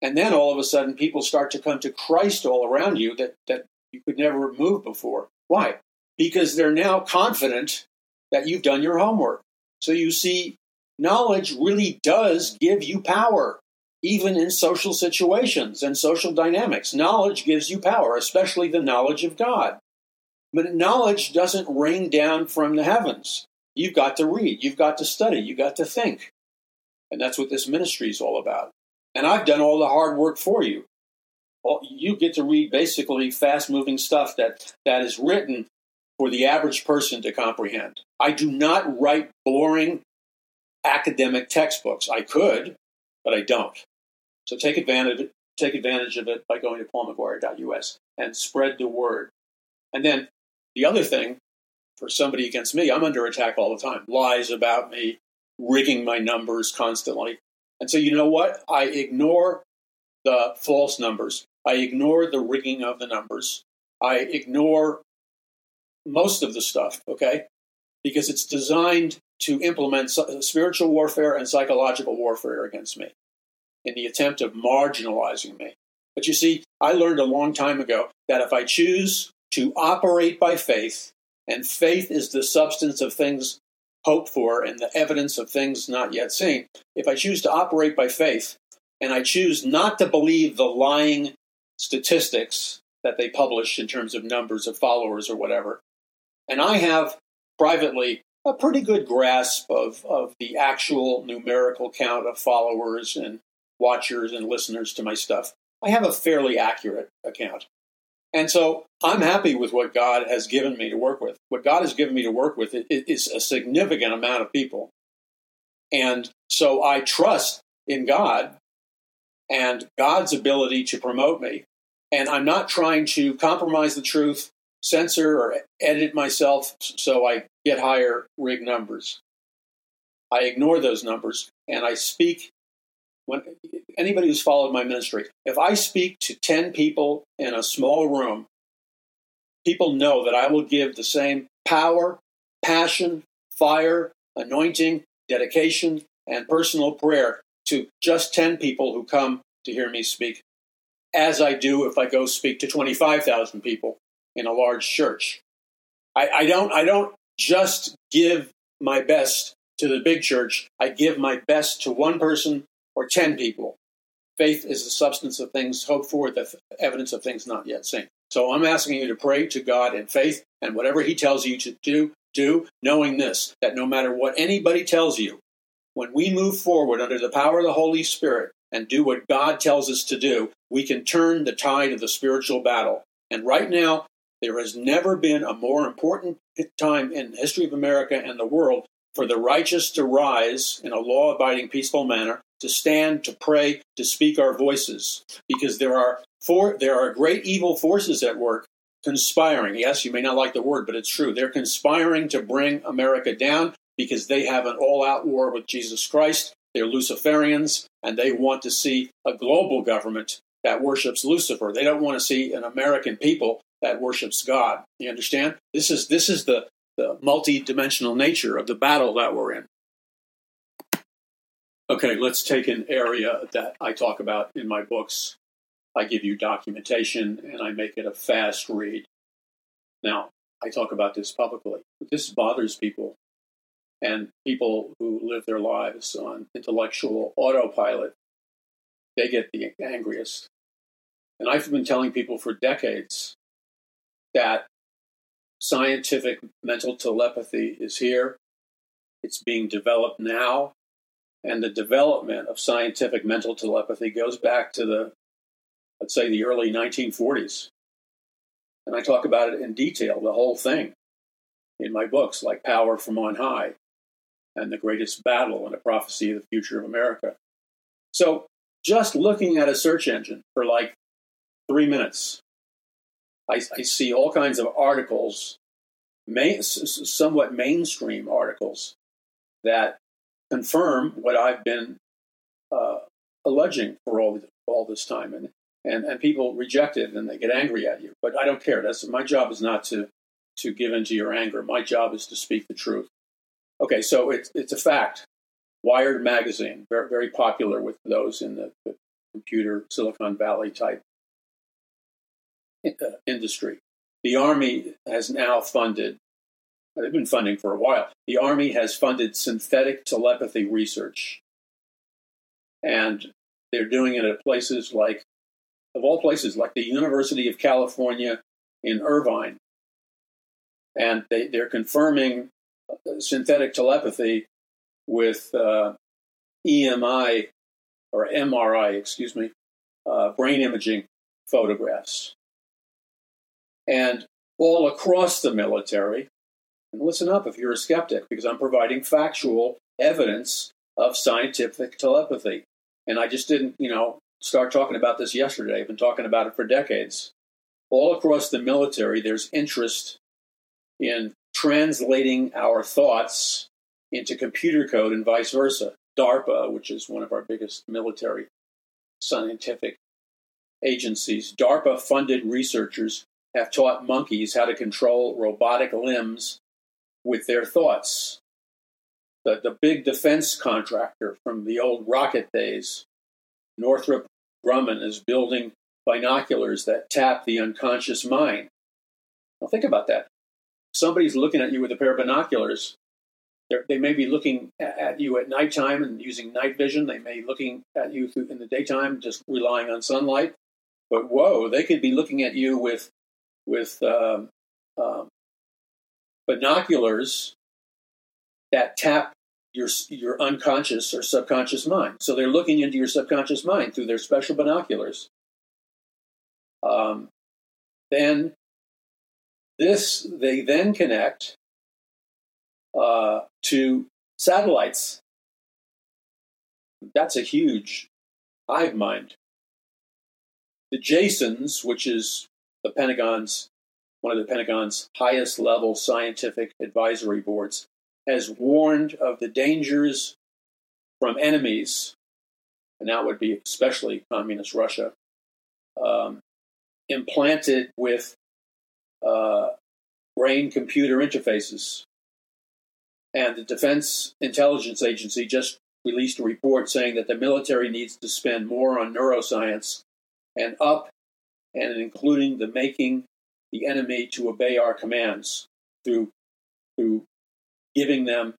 And then all of a sudden, people start to come to Christ all around you that, that you could never move before. Why? because they're now confident that you've done your homework. So you see, knowledge really does give you power, even in social situations and social dynamics. Knowledge gives you power, especially the knowledge of God. But knowledge doesn't rain down from the heavens. You've got to read, you've got to study, you've got to think. And that's what this ministry is all about. And I've done all the hard work for you. You get to read basically fast moving stuff that, that is written for the average person to comprehend. I do not write boring academic textbooks. I could, but I don't. So take advantage take advantage of it by going to paulmcguire.us and spread the word. And then the other thing for somebody against me, I'm under attack all the time. Lies about me, rigging my numbers constantly. And so you know what? I ignore the false numbers. I ignore the rigging of the numbers. I ignore most of the stuff, okay? Because it's designed to implement spiritual warfare and psychological warfare against me in the attempt of marginalizing me. But you see, I learned a long time ago that if I choose to operate by faith, and faith is the substance of things hoped for and the evidence of things not yet seen, if I choose to operate by faith, and I choose not to believe the lying statistics that they publish in terms of numbers of followers or whatever, and I have privately a pretty good grasp of, of the actual numerical count of followers and watchers and listeners to my stuff. I have a fairly accurate account. And so I'm happy with what God has given me to work with. What God has given me to work with is a significant amount of people. And so I trust in God and God's ability to promote me. And I'm not trying to compromise the truth, censor, or edit myself so I get higher rig numbers. I ignore those numbers and I speak when anybody who's followed my ministry, if I speak to 10 people in a small room, people know that I will give the same power, passion, fire, anointing, dedication, and personal prayer to just 10 people who come to hear me speak, as I do if I go speak to 25,000 people in a large church. I, I, don't, I don't just give my best to the big church, I give my best to one person or 10 people. Faith is the substance of things hoped for, the evidence of things not yet seen. So I'm asking you to pray to God in faith, and whatever He tells you to do, do, knowing this, that no matter what anybody tells you, when we move forward under the power of the Holy Spirit and do what God tells us to do, we can turn the tide of the spiritual battle. And right now, there has never been a more important time in the history of America and the world for the righteous to rise in a law abiding, peaceful manner to stand, to pray, to speak our voices, because there are for, there are great evil forces at work conspiring. Yes, you may not like the word, but it's true. They're conspiring to bring America down because they have an all-out war with Jesus Christ. They're Luciferians, and they want to see a global government that worships Lucifer. They don't want to see an American people that worships God. You understand? This is this is the the multi-dimensional nature of the battle that we're in. Okay, let's take an area that I talk about in my books. I give you documentation and I make it a fast read. Now, I talk about this publicly. This bothers people and people who live their lives on intellectual autopilot. They get the angriest. And I've been telling people for decades that scientific mental telepathy is here. It's being developed now and the development of scientific mental telepathy goes back to the, let's say, the early 1940s. And I talk about it in detail, the whole thing, in my books like Power from On High and The Greatest Battle and a Prophecy of the Future of America. So just looking at a search engine for like three minutes, I, I see all kinds of articles, somewhat mainstream articles, that confirm what I've been uh, alleging for all all this time, and, and and people reject it and they get angry at you. But I don't care. That's my job is not to to give into your anger. My job is to speak the truth. Okay, so it's it's a fact. Wired magazine, very very popular with those in the, the computer Silicon Valley type uh, industry. The Army has now funded they've been funding for a while. The Army has funded synthetic telepathy research. And they're doing it at places like, of all places, like the University of California in Irvine. And they, they're confirming synthetic telepathy with uh, EMI or MRI, excuse me, uh, brain imaging photographs. And all across the military, listen up if you're a skeptic, because I'm providing factual evidence of scientific telepathy. And I just didn't, you know, start talking about this yesterday. I've been talking about it for decades. All across the military, there's interest in translating our thoughts into computer code and vice versa. DARPA, which is one of our biggest military scientific agencies, DARPA funded researchers have taught monkeys how to control robotic limbs with their thoughts. The, the big defense contractor from the old rocket days, Northrop Grumman, is building binoculars that tap the unconscious mind. Now, think about that. Somebody's looking at you with a pair of binoculars. They're, they may be looking at you at nighttime and using night vision. They may be looking at you in the daytime, just relying on sunlight. But whoa, they could be looking at you with with um, um, binoculars that tap your your unconscious or subconscious mind. So they're looking into your subconscious mind through their special binoculars. Um, then this they then connect uh, to satellites. That's a huge hive mind. The JASONs, which is the Pentagon's one of the Pentagon's highest level scientific advisory boards, has warned of the dangers from enemies, and that would be especially communist Russia, um, implanted with uh, brain computer interfaces. And the Defense Intelligence Agency just released a report saying that the military needs to spend more on neuroscience and up and including the making the enemy to obey our commands through through giving them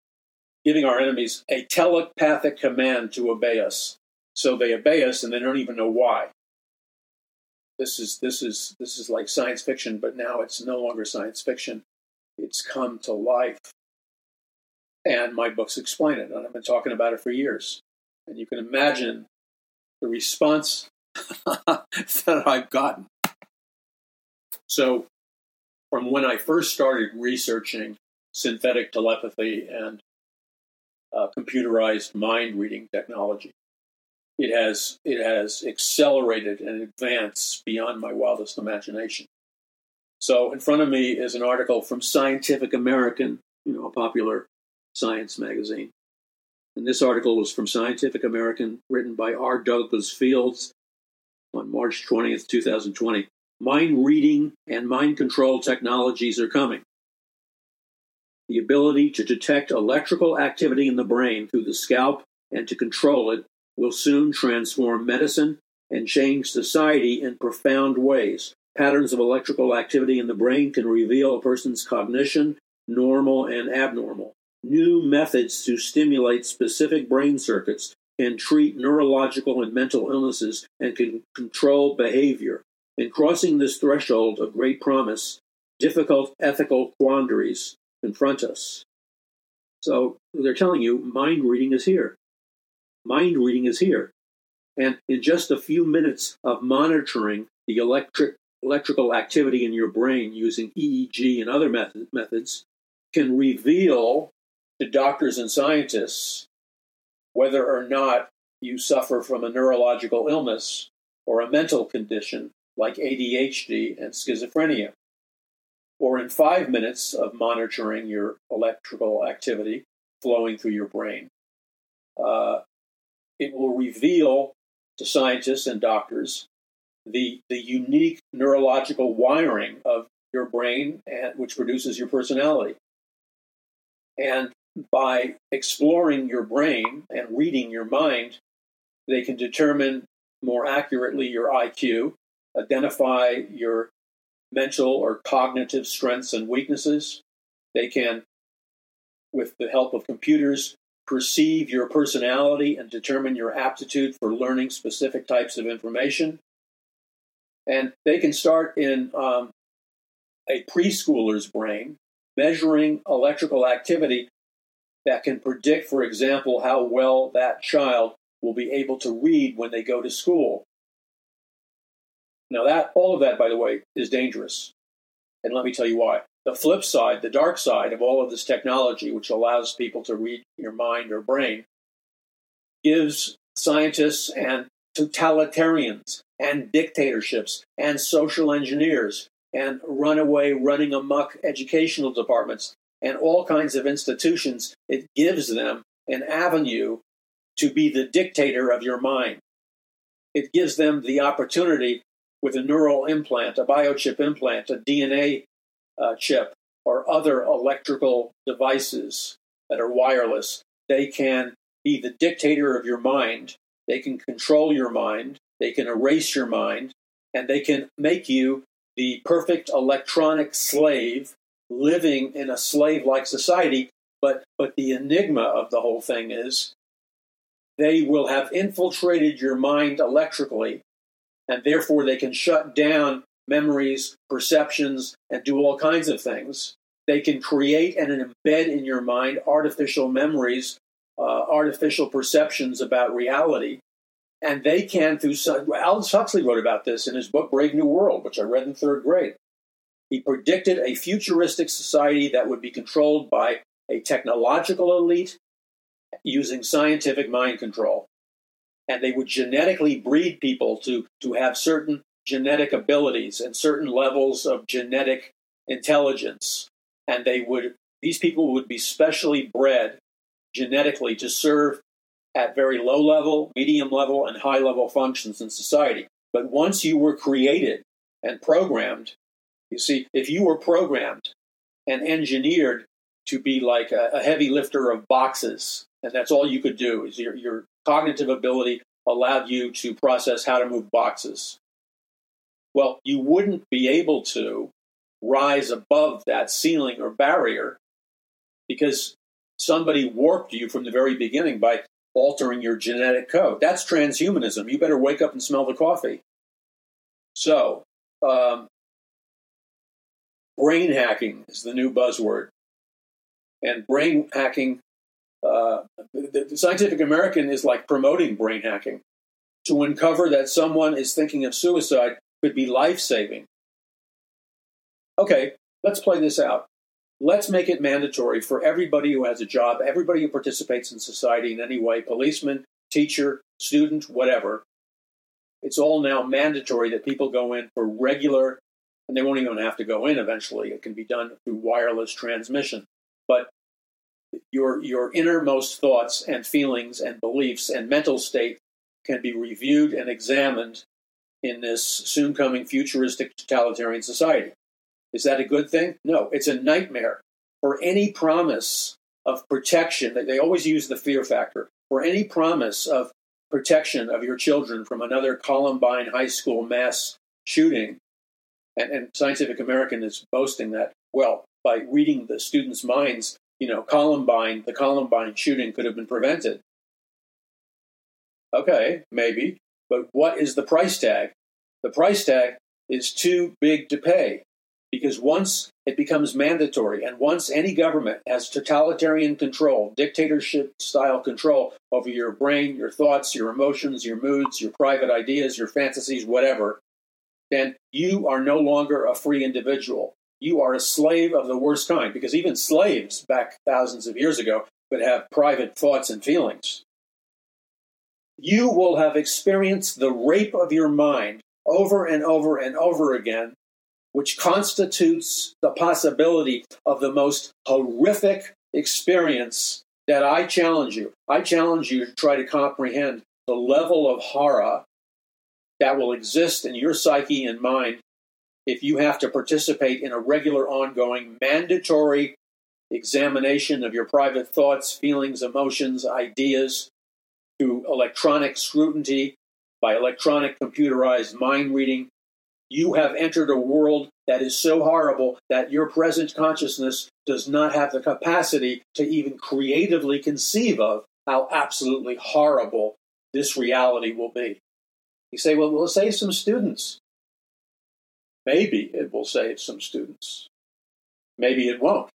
giving our enemies a telepathic command to obey us. So they obey us and they don't even know why. This is this is this is like science fiction, but now it's no longer science fiction. It's come to life. And my books explain it, and I've been talking about it for years. And you can imagine the response (laughs) that I've gotten. So, from when I first started researching synthetic telepathy and uh, computerized mind reading technology, it has it has accelerated and advanced beyond my wildest imagination. So, in front of me is an article from Scientific American, you know, a popular science magazine. And this article was from Scientific American, written by R. Douglas Fields on March 20th, 2020. Mind reading and mind control technologies are coming. The ability to detect electrical activity in the brain through the scalp and to control it will soon transform medicine and change society in profound ways. Patterns of electrical activity in the brain can reveal a person's cognition, normal and abnormal. New methods to stimulate specific brain circuits can treat neurological and mental illnesses and can control behavior. In crossing this threshold of great promise, difficult ethical quandaries confront us. So they're telling you mind reading is here. Mind reading is here. And in just a few minutes of monitoring the electric, electrical activity in your brain using EEG and other method, methods, can reveal to doctors and scientists whether or not you suffer from a neurological illness or a mental condition like ADHD and schizophrenia. Or in five minutes of monitoring your electrical activity flowing through your brain, uh, it will reveal to scientists and doctors the, the unique neurological wiring of your brain, and, which produces your personality. And by exploring your brain and reading your mind, they can determine more accurately your IQ, identify your mental or cognitive strengths and weaknesses. They can, with the help of computers, perceive your personality and determine your aptitude for learning specific types of information. And they can start in um, a preschooler's brain, measuring electrical activity that can predict, for example, how well that child will be able to read when they go to school. Now, that all of that, by the way, is dangerous. And let me tell you why. The flip side, the dark side of all of this technology, which allows people to read your mind or brain, gives scientists and totalitarians and dictatorships and social engineers and runaway, running amok educational departments and all kinds of institutions, it gives them an avenue to be the dictator of your mind. It gives them the opportunity with a neural implant, a biochip implant, a DNA uh, chip, or other electrical devices that are wireless. They can be the dictator of your mind. They can control your mind. They can erase your mind. and they can make you the perfect electronic slave living in a slave like society. But, but the enigma of the whole thing is they will have infiltrated your mind electrically, and therefore they can shut down memories, perceptions, and do all kinds of things. They can create and embed in your mind artificial memories, uh, artificial perceptions about reality. And they can, through Aldous Huxley wrote about this in his book Brave New World, which I read in third grade. He predicted a futuristic society that would be controlled by a technological elite using scientific mind control. And they would genetically breed people to, to have certain genetic abilities and certain levels of genetic intelligence. And they would, these people would be specially bred genetically to serve at very low level, medium level, and high level functions in society. But once you were created and programmed, you see, if you were programmed and engineered to be like a, a heavy lifter of boxes, and that's all you could do, is your, your cognitive ability allowed you to process how to move boxes. Well, you wouldn't be able to rise above that ceiling or barrier because somebody warped you from the very beginning by altering your genetic code. That's transhumanism. You better wake up and smell the coffee. So, um, brain hacking is the new buzzword. And brain hacking, uh, the, the Scientific American is like promoting brain hacking. To uncover that someone is thinking of suicide could be life saving. Okay, let's play this out. Let's make it mandatory for everybody who has a job, everybody who participates in society in any way policeman, teacher, student, whatever. It's all now mandatory that people go in for regular and they won't even have to go in eventually. It can be done through wireless transmission. But your your innermost thoughts and feelings and beliefs and mental state can be reviewed and examined in this soon coming futuristic totalitarian society. Is that a good thing? No, it's a nightmare. For any promise of protection, that they always use the fear factor. For any promise of protection of your children from another Columbine high school mass shooting, and, and Scientific American is boasting that, well, by reading the students' minds, you know, Columbine, the Columbine shooting could have been prevented. Okay, maybe. But what is the price tag? The price tag is too big to pay because once it becomes mandatory and once any government has totalitarian control, dictatorship style control over your brain, your thoughts, your emotions, your moods, your private ideas, your fantasies, whatever, then you are no longer a free individual. You are a slave of the worst kind, because even slaves back thousands of years ago could have private thoughts and feelings. You will have experienced the rape of your mind over and over and over again, which constitutes the possibility of the most horrific experience that I challenge you. I challenge you to try to comprehend the level of horror that will exist in your psyche and mind if you have to participate in a regular, ongoing, mandatory examination of your private thoughts, feelings, emotions, ideas through electronic scrutiny, by electronic computerized mind reading. You have entered a world that is so horrible that your present consciousness does not have the capacity to even creatively conceive of how absolutely horrible this reality will be. You say, well, we'll save some students. Maybe it will save some students. Maybe it won't.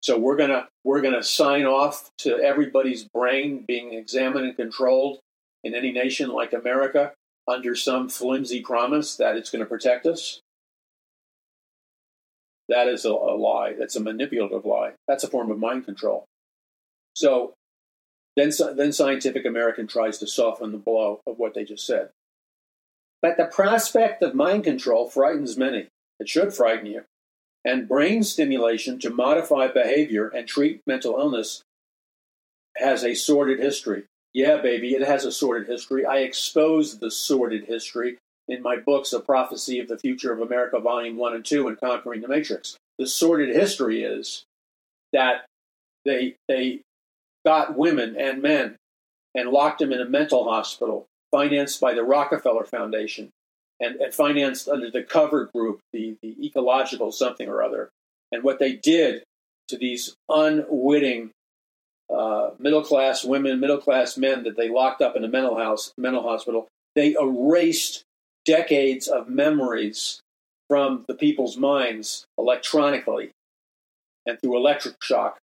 So we're gonna we're gonna sign off to everybody's brain being examined and controlled in any nation like America under some flimsy promise that it's going to protect us. That is a, a lie. That's a manipulative lie. That's a form of mind control. So then, then Scientific American tries to soften the blow of what they just said. But the prospect of mind control frightens many. It should frighten you. And brain stimulation to modify behavior and treat mental illness has a sordid history. Yeah, baby, it has a sordid history. I expose the sordid history in my books, A Prophecy of the Future of America, Volume 1 and 2, and Conquering the Matrix. The sordid history is that they, they got women and men and locked them in a mental hospital financed by the Rockefeller Foundation. and, and financed under the cover group, the, the ecological something or other. And what they did to these unwitting uh, middle class women, middle class men that they locked up in a mental house, mental hospital, they erased decades of memories from the people's minds electronically and through electric shock,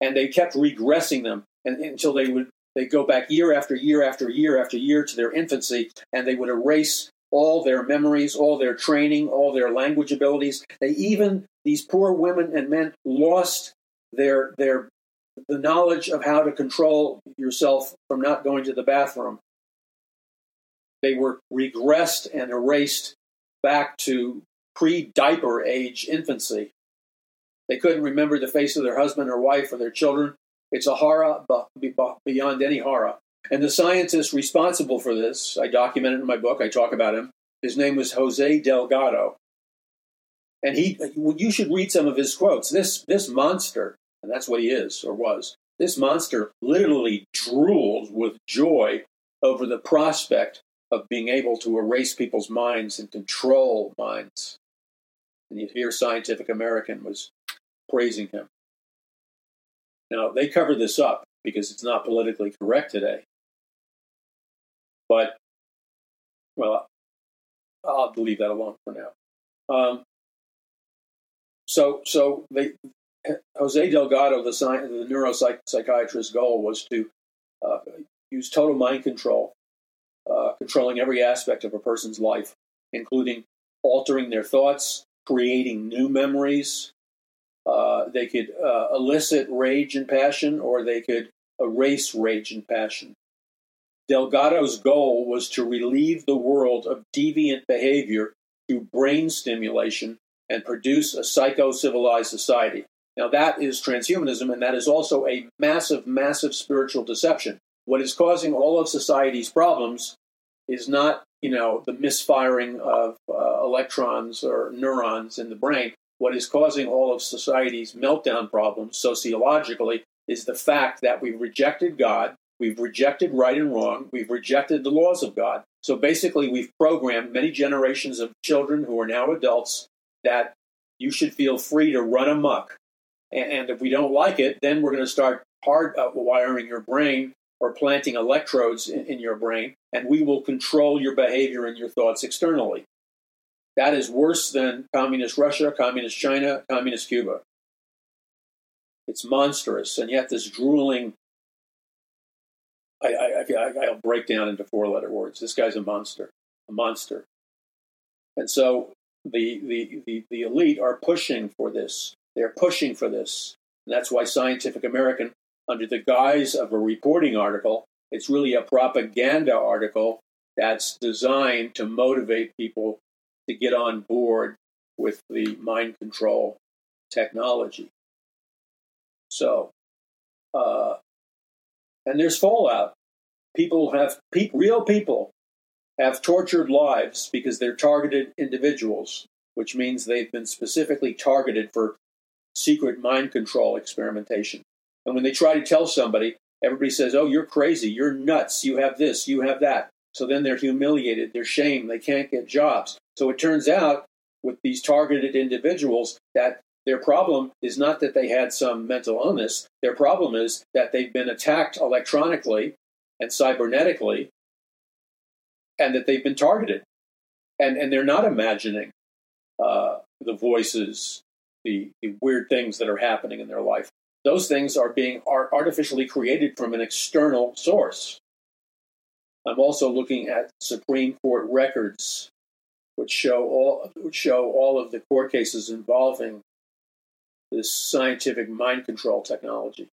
and they kept regressing them until they would they go back year after year after year after year to their infancy, and they would erase all their memories, all their training, all their language abilities. They even these poor women and men lost their their the knowledge of how to control yourself from not going to the bathroom. They were regressed and erased back to pre diaper age infancy. They couldn't remember the face of their husband or wife or their children. It's a horror beyond any horror. And the scientist responsible for this, I document it in my book, I talk about him. His name was Jose Delgado. And he, you should read some of his quotes. This, this monster, and that's what he is or was, this monster literally drooled with joy over the prospect of being able to erase people's minds and control minds. And yet here Scientific American was praising him. Now, they cover this up because it's not politically correct today. But, well, I'll leave that alone for now. Um, so, so they, Jose Delgado, the, the neuropsychiatrist's goal was to uh, use total mind control uh, controlling every aspect of a person's life, including altering their thoughts, creating new memories. Uh, they could uh, elicit rage and passion, or they could erase rage and passion. Delgado's goal was to relieve the world of deviant behavior through brain stimulation and produce a psycho civilized society. Now, that is transhumanism, and that is also a massive, massive spiritual deception. What is causing all of society's problems is not, you know, the misfiring of uh, electrons or neurons in the brain. What is causing all of society's meltdown problems sociologically is the fact that we've rejected God, we've rejected right and wrong, we've rejected the laws of God. So basically, we've programmed many generations of children who are now adults that you should feel free to run amok. And, if we don't like it, then we're going to start hard uh, wiring your brain or planting electrodes in, in your brain, and we will control your behavior and your thoughts externally. That is worse than communist Russia, communist China, communist Cuba. It's monstrous, and yet this drooling. I, I, I, I'll break down into four letter words. This guy's a monster, a monster. And so the, the, the, the elite are pushing for this. They're pushing for this. And that's why Scientific American under the guise of a reporting article. It's really a propaganda article that's designed to motivate people to get on board with the mind control technology. So, uh, and there's fallout. People have, pe- real people have tortured lives because they're targeted individuals, which means they've been specifically targeted for secret mind control experimentation. And when they try to tell somebody, everybody says, Oh, you're crazy. You're nuts. You have this. You have that. So then they're humiliated. They're shamed. They can't get jobs. So it turns out with these targeted individuals that their problem is not that they had some mental illness. Their problem is that they've been attacked electronically and cybernetically and that they've been targeted. And, and they're not imagining uh, the voices, the, the weird things that are happening in their life those things are being artificially created from an external source. I'm also looking at Supreme Court records, which show all which show all of the court cases involving this scientific mind control technology.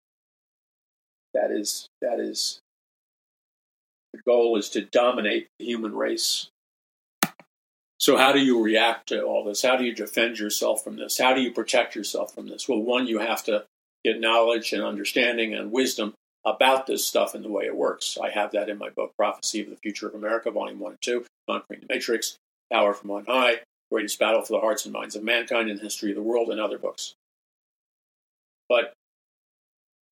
That is that is the goal is to dominate the human race. So, how do you react to all this? How do you defend yourself from this? How do you protect yourself from this? Well, one, you have to get knowledge and understanding and wisdom about this stuff and the way it works. I have that in my book, Prophecy of the Future of America, Volume 1 and 2, Conquering the Matrix, Power from On High, Greatest Battle for the Hearts and Minds of Mankind in the History of the World, and other books. But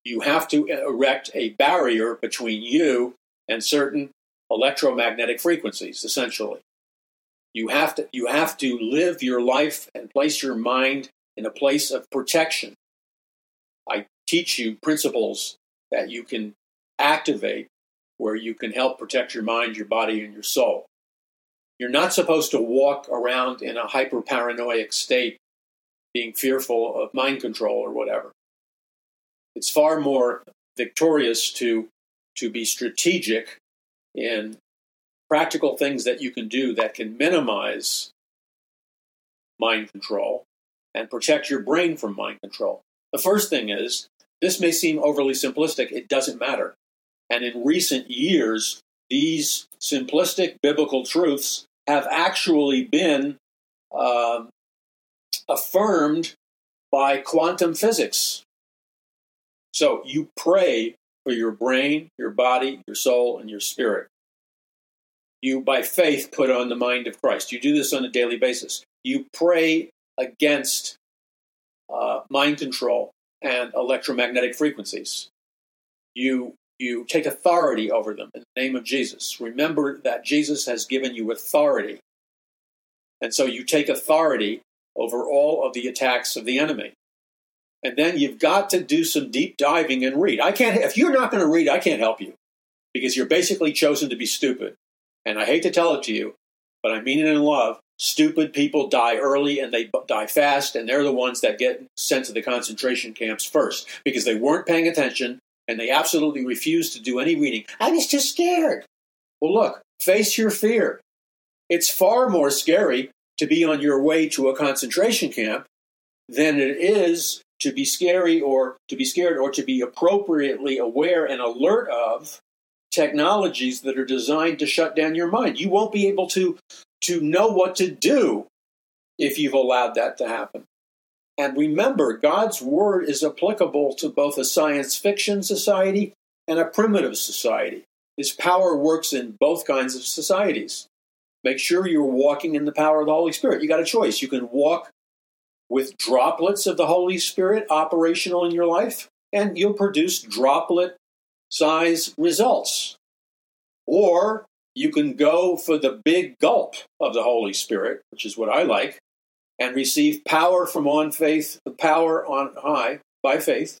you have to erect a barrier between you and certain electromagnetic frequencies, essentially. You have to you have to live your life and place your mind in a place of protection. I teach you principles that you can activate where you can help protect your mind, your body, and your soul. You're not supposed to walk around in a hyper paranoid state, being fearful of mind control or whatever. It's far more victorious to, to be strategic in practical things that you can do that can minimize mind control and protect your brain from mind control. The first thing is this may seem overly simplistic, it doesn't matter. And in recent years, these simplistic biblical truths have actually been uh, affirmed by quantum physics. So you pray for your brain, your body, your soul, and your spirit. You, by faith, put on the mind of Christ. You do this on a daily basis. You pray against uh, mind control and electromagnetic frequencies. You you take authority over them in the name of Jesus. Remember that Jesus has given you authority. And so you take authority over all of the attacks of the enemy. And then you've got to do some deep diving and read. I can't if you're not going to read, I can't help you because you're basically chosen to be stupid. And I hate to tell it to you, but I mean it in love. Stupid people die early and they die fast, and they're the ones that get sent to the concentration camps first because they weren't paying attention and they absolutely refused to do any reading. I was too scared. Well, look, face your fear. It's far more scary to be on your way to a concentration camp than it is to be scary or to be scared or to be appropriately aware and alert of technologies that are designed to shut down your mind. You won't be able to to know what to do if you've allowed that to happen. And remember, God's word is applicable to both a science fiction society and a primitive society. His power works in both kinds of societies. Make sure you're walking in the power of the Holy Spirit. You got a choice. You can walk with droplets of the Holy Spirit operational in your life, and you'll produce droplet size results. Or you can go for the big gulp of the Holy Spirit, which is what I like, and receive power from on faith, the power on high by faith.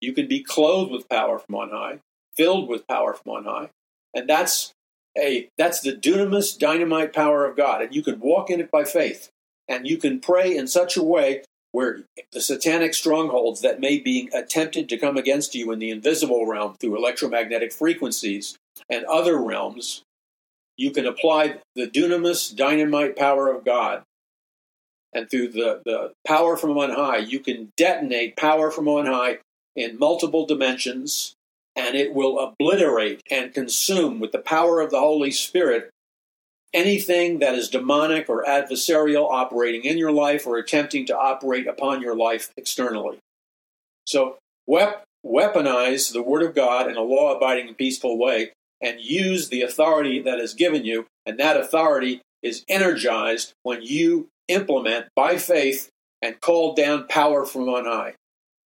You can be clothed with power from on high, filled with power from on high, and that's a that's the dunamis dynamite power of God, and you can walk in it by faith, and you can pray in such a way where the satanic strongholds that may be attempted to come against you in the invisible realm through electromagnetic frequencies and other realms, you can apply the dunamis dynamite power of God and through the, the power from on high, you can detonate power from on high in multiple dimensions, and it will obliterate and consume with the power of the Holy Spirit anything that is demonic or adversarial operating in your life or attempting to operate upon your life externally. So, wep- weaponize the Word of God in a law abiding and peaceful way and use the authority that is given you, and that authority is energized when you implement by faith and call down power from on high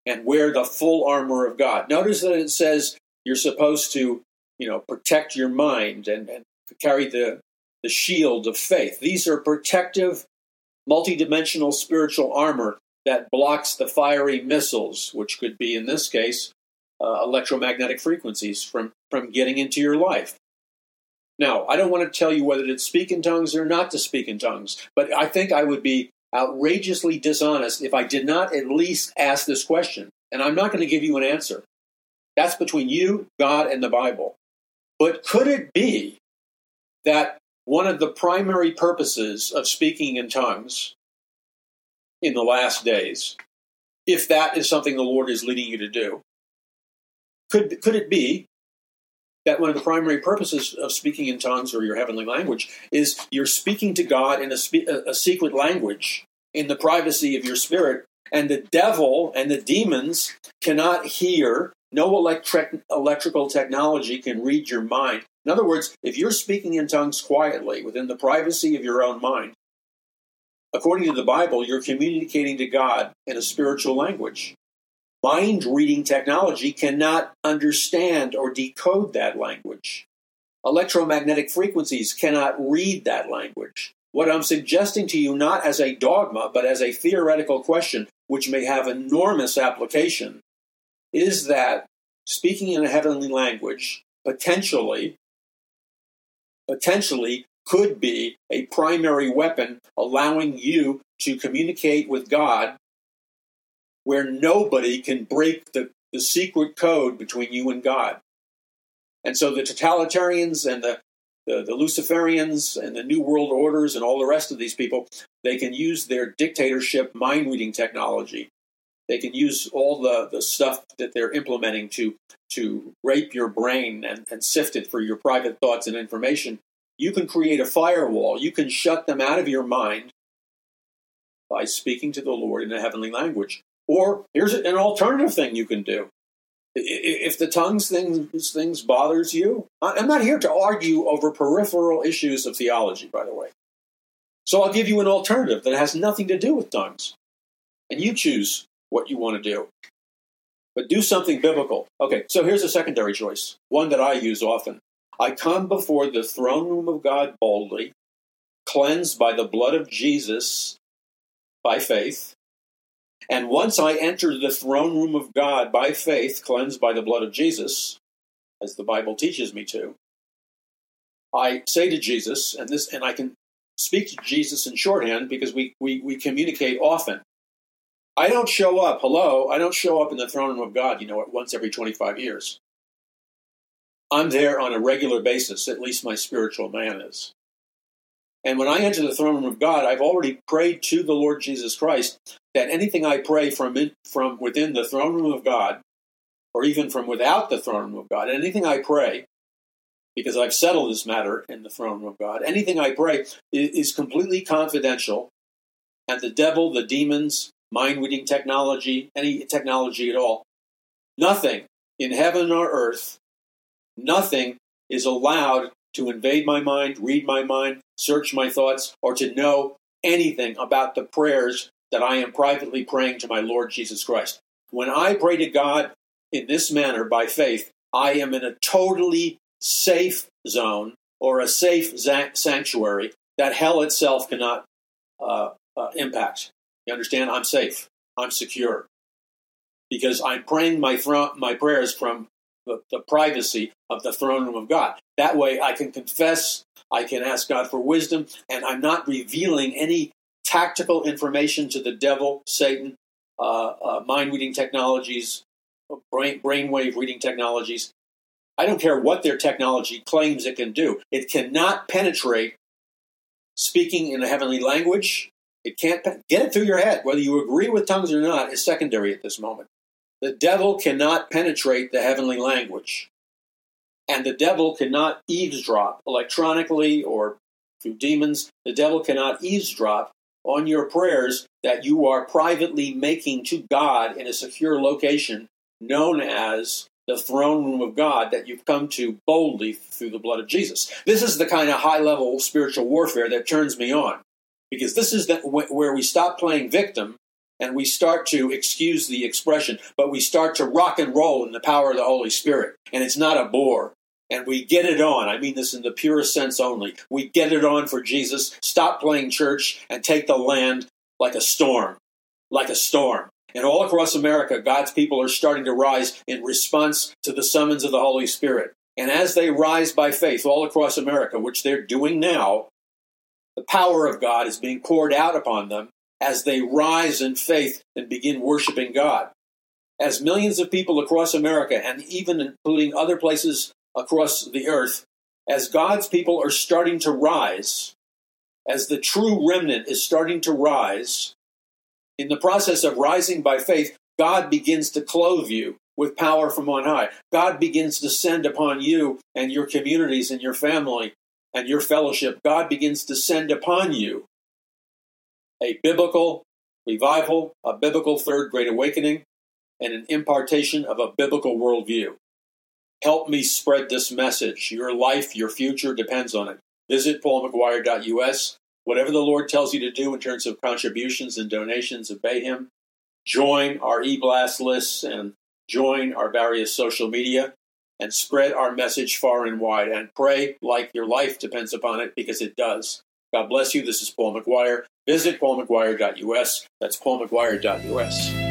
and wear the full armor of God. Notice that it says you're supposed to, you know, protect your mind and, and carry the, the shield of faith. These are protective, multidimensional spiritual armor that blocks the fiery missiles, which could be, in this case, uh, electromagnetic frequencies from, from getting into your life. Now, I don't want to tell you whether to speak in tongues or not to speak in tongues, but I think I would be outrageously dishonest if I did not at least ask this question. And I'm not going to give you an answer. That's between you, God, and the Bible. But could it be that one of the primary purposes of speaking in tongues in the last days, if that is something the Lord is leading you to do, could, could it be that one of the primary purposes of speaking in tongues or your heavenly language is you're speaking to God in a, spe- a secret language in the privacy of your spirit, and the devil and the demons cannot hear. No electric, electrical technology can read your mind. In other words, if you're speaking in tongues quietly within the privacy of your own mind, according to the Bible, you're communicating to God in a spiritual language mind reading technology cannot understand or decode that language. Electromagnetic frequencies cannot read that language. What I'm suggesting to you, not as a dogma, but as a theoretical question, which may have enormous application, is that speaking in a heavenly language potentially potentially could be a primary weapon allowing you to communicate with God where nobody can break the, the secret code between you and God. And so the totalitarians and the, the, the Luciferians and the New World Orders and all the rest of these people, they can use their dictatorship mind reading technology. They can use all the, the stuff that they're implementing to, to rape your brain and, and sift it for your private thoughts and information. You can create a firewall. You can shut them out of your mind by speaking to the Lord in a heavenly language. Or here's an alternative thing you can do. If the tongues things, things bothers you, I'm not here to argue over peripheral issues of theology, by the way. So I'll give you an alternative that has nothing to do with tongues. And you choose what you want to do. But do something biblical. Okay, so here's a secondary choice, one that I use often. I come before the throne room of God boldly, cleansed by the blood of Jesus by faith. And once I enter the throne room of God by faith, cleansed by the blood of Jesus, as the Bible teaches me to, I say to Jesus, and this, and I can speak to Jesus in shorthand because we, we, we communicate often. I don't show up, hello, I don't show up in the throne room of God, you know, once every 25 years. I'm there on a regular basis, at least my spiritual man is. And when I enter the throne room of God, I've already prayed to the Lord Jesus Christ that anything I pray from, in, from within the throne room of God, or even from without the throne room of God, anything I pray, because I've settled this matter in the throne room of God, anything I pray is, completely confidential, and the devil, the demons, mind reading technology, any technology at all, nothing in heaven or earth Nothing is allowed to invade my mind, read my mind, search my thoughts, or to know anything about the prayers that I am privately praying to my Lord Jesus Christ. When I pray to God in this manner by faith, I am in a totally safe zone or a safe sanctuary that hell itself cannot uh, uh, impact. You understand? I'm safe. I'm secure because I'm praying my, my prayers from the, the privacy of the throne room of God. That way I can confess, I can ask God for wisdom, and I'm not revealing any tactical information to the devil, Satan, uh, uh, mind reading technologies, brain, brainwave reading technologies. I don't care what their technology claims it can do. It cannot penetrate speaking in a heavenly language. It can't get it through your head. Whether you agree with tongues or not is secondary at this moment. The devil cannot penetrate the heavenly language. And the devil cannot eavesdrop electronically or through demons. The devil cannot eavesdrop on your prayers that you are privately making to God in a secure location known as the throne room of God that you've come to boldly through the blood of Jesus. This is the kind of high level spiritual warfare that turns me on because this is the, where we stop playing victim and we start to excuse the expression, but we start to rock and roll in the power of the Holy Spirit. And it's not a bore. And we get it on. I mean this in the purest sense only. We get it on for Jesus. Stop playing church and take the land like a storm. Like a storm. And all across America, God's people are starting to rise in response to the summons of the Holy Spirit. And as they rise by faith all across America, which they're doing now, the power of God is being poured out upon them as they rise in faith and begin worshiping God. As millions of people across America, and even including other places across the earth, as God's people are starting to rise, as the true remnant is starting to rise, in the process of rising by faith, God begins to clothe you with power from on high. God begins to send upon you and your communities and your family and your fellowship. God begins to send upon you a biblical revival, a biblical third great awakening, and an impartation of a biblical worldview. Help me spread this message. Your life, your future depends on it. Visit paulmcguire.us. Whatever the Lord tells you to do in terms of contributions and donations, obey Him. Join our e blast lists and join our various social media and spread our message far and wide and pray like your life depends upon it because it does. God bless you. This is Paul McGuire. Visit paulmcguire.us. That's paulmcguire.us.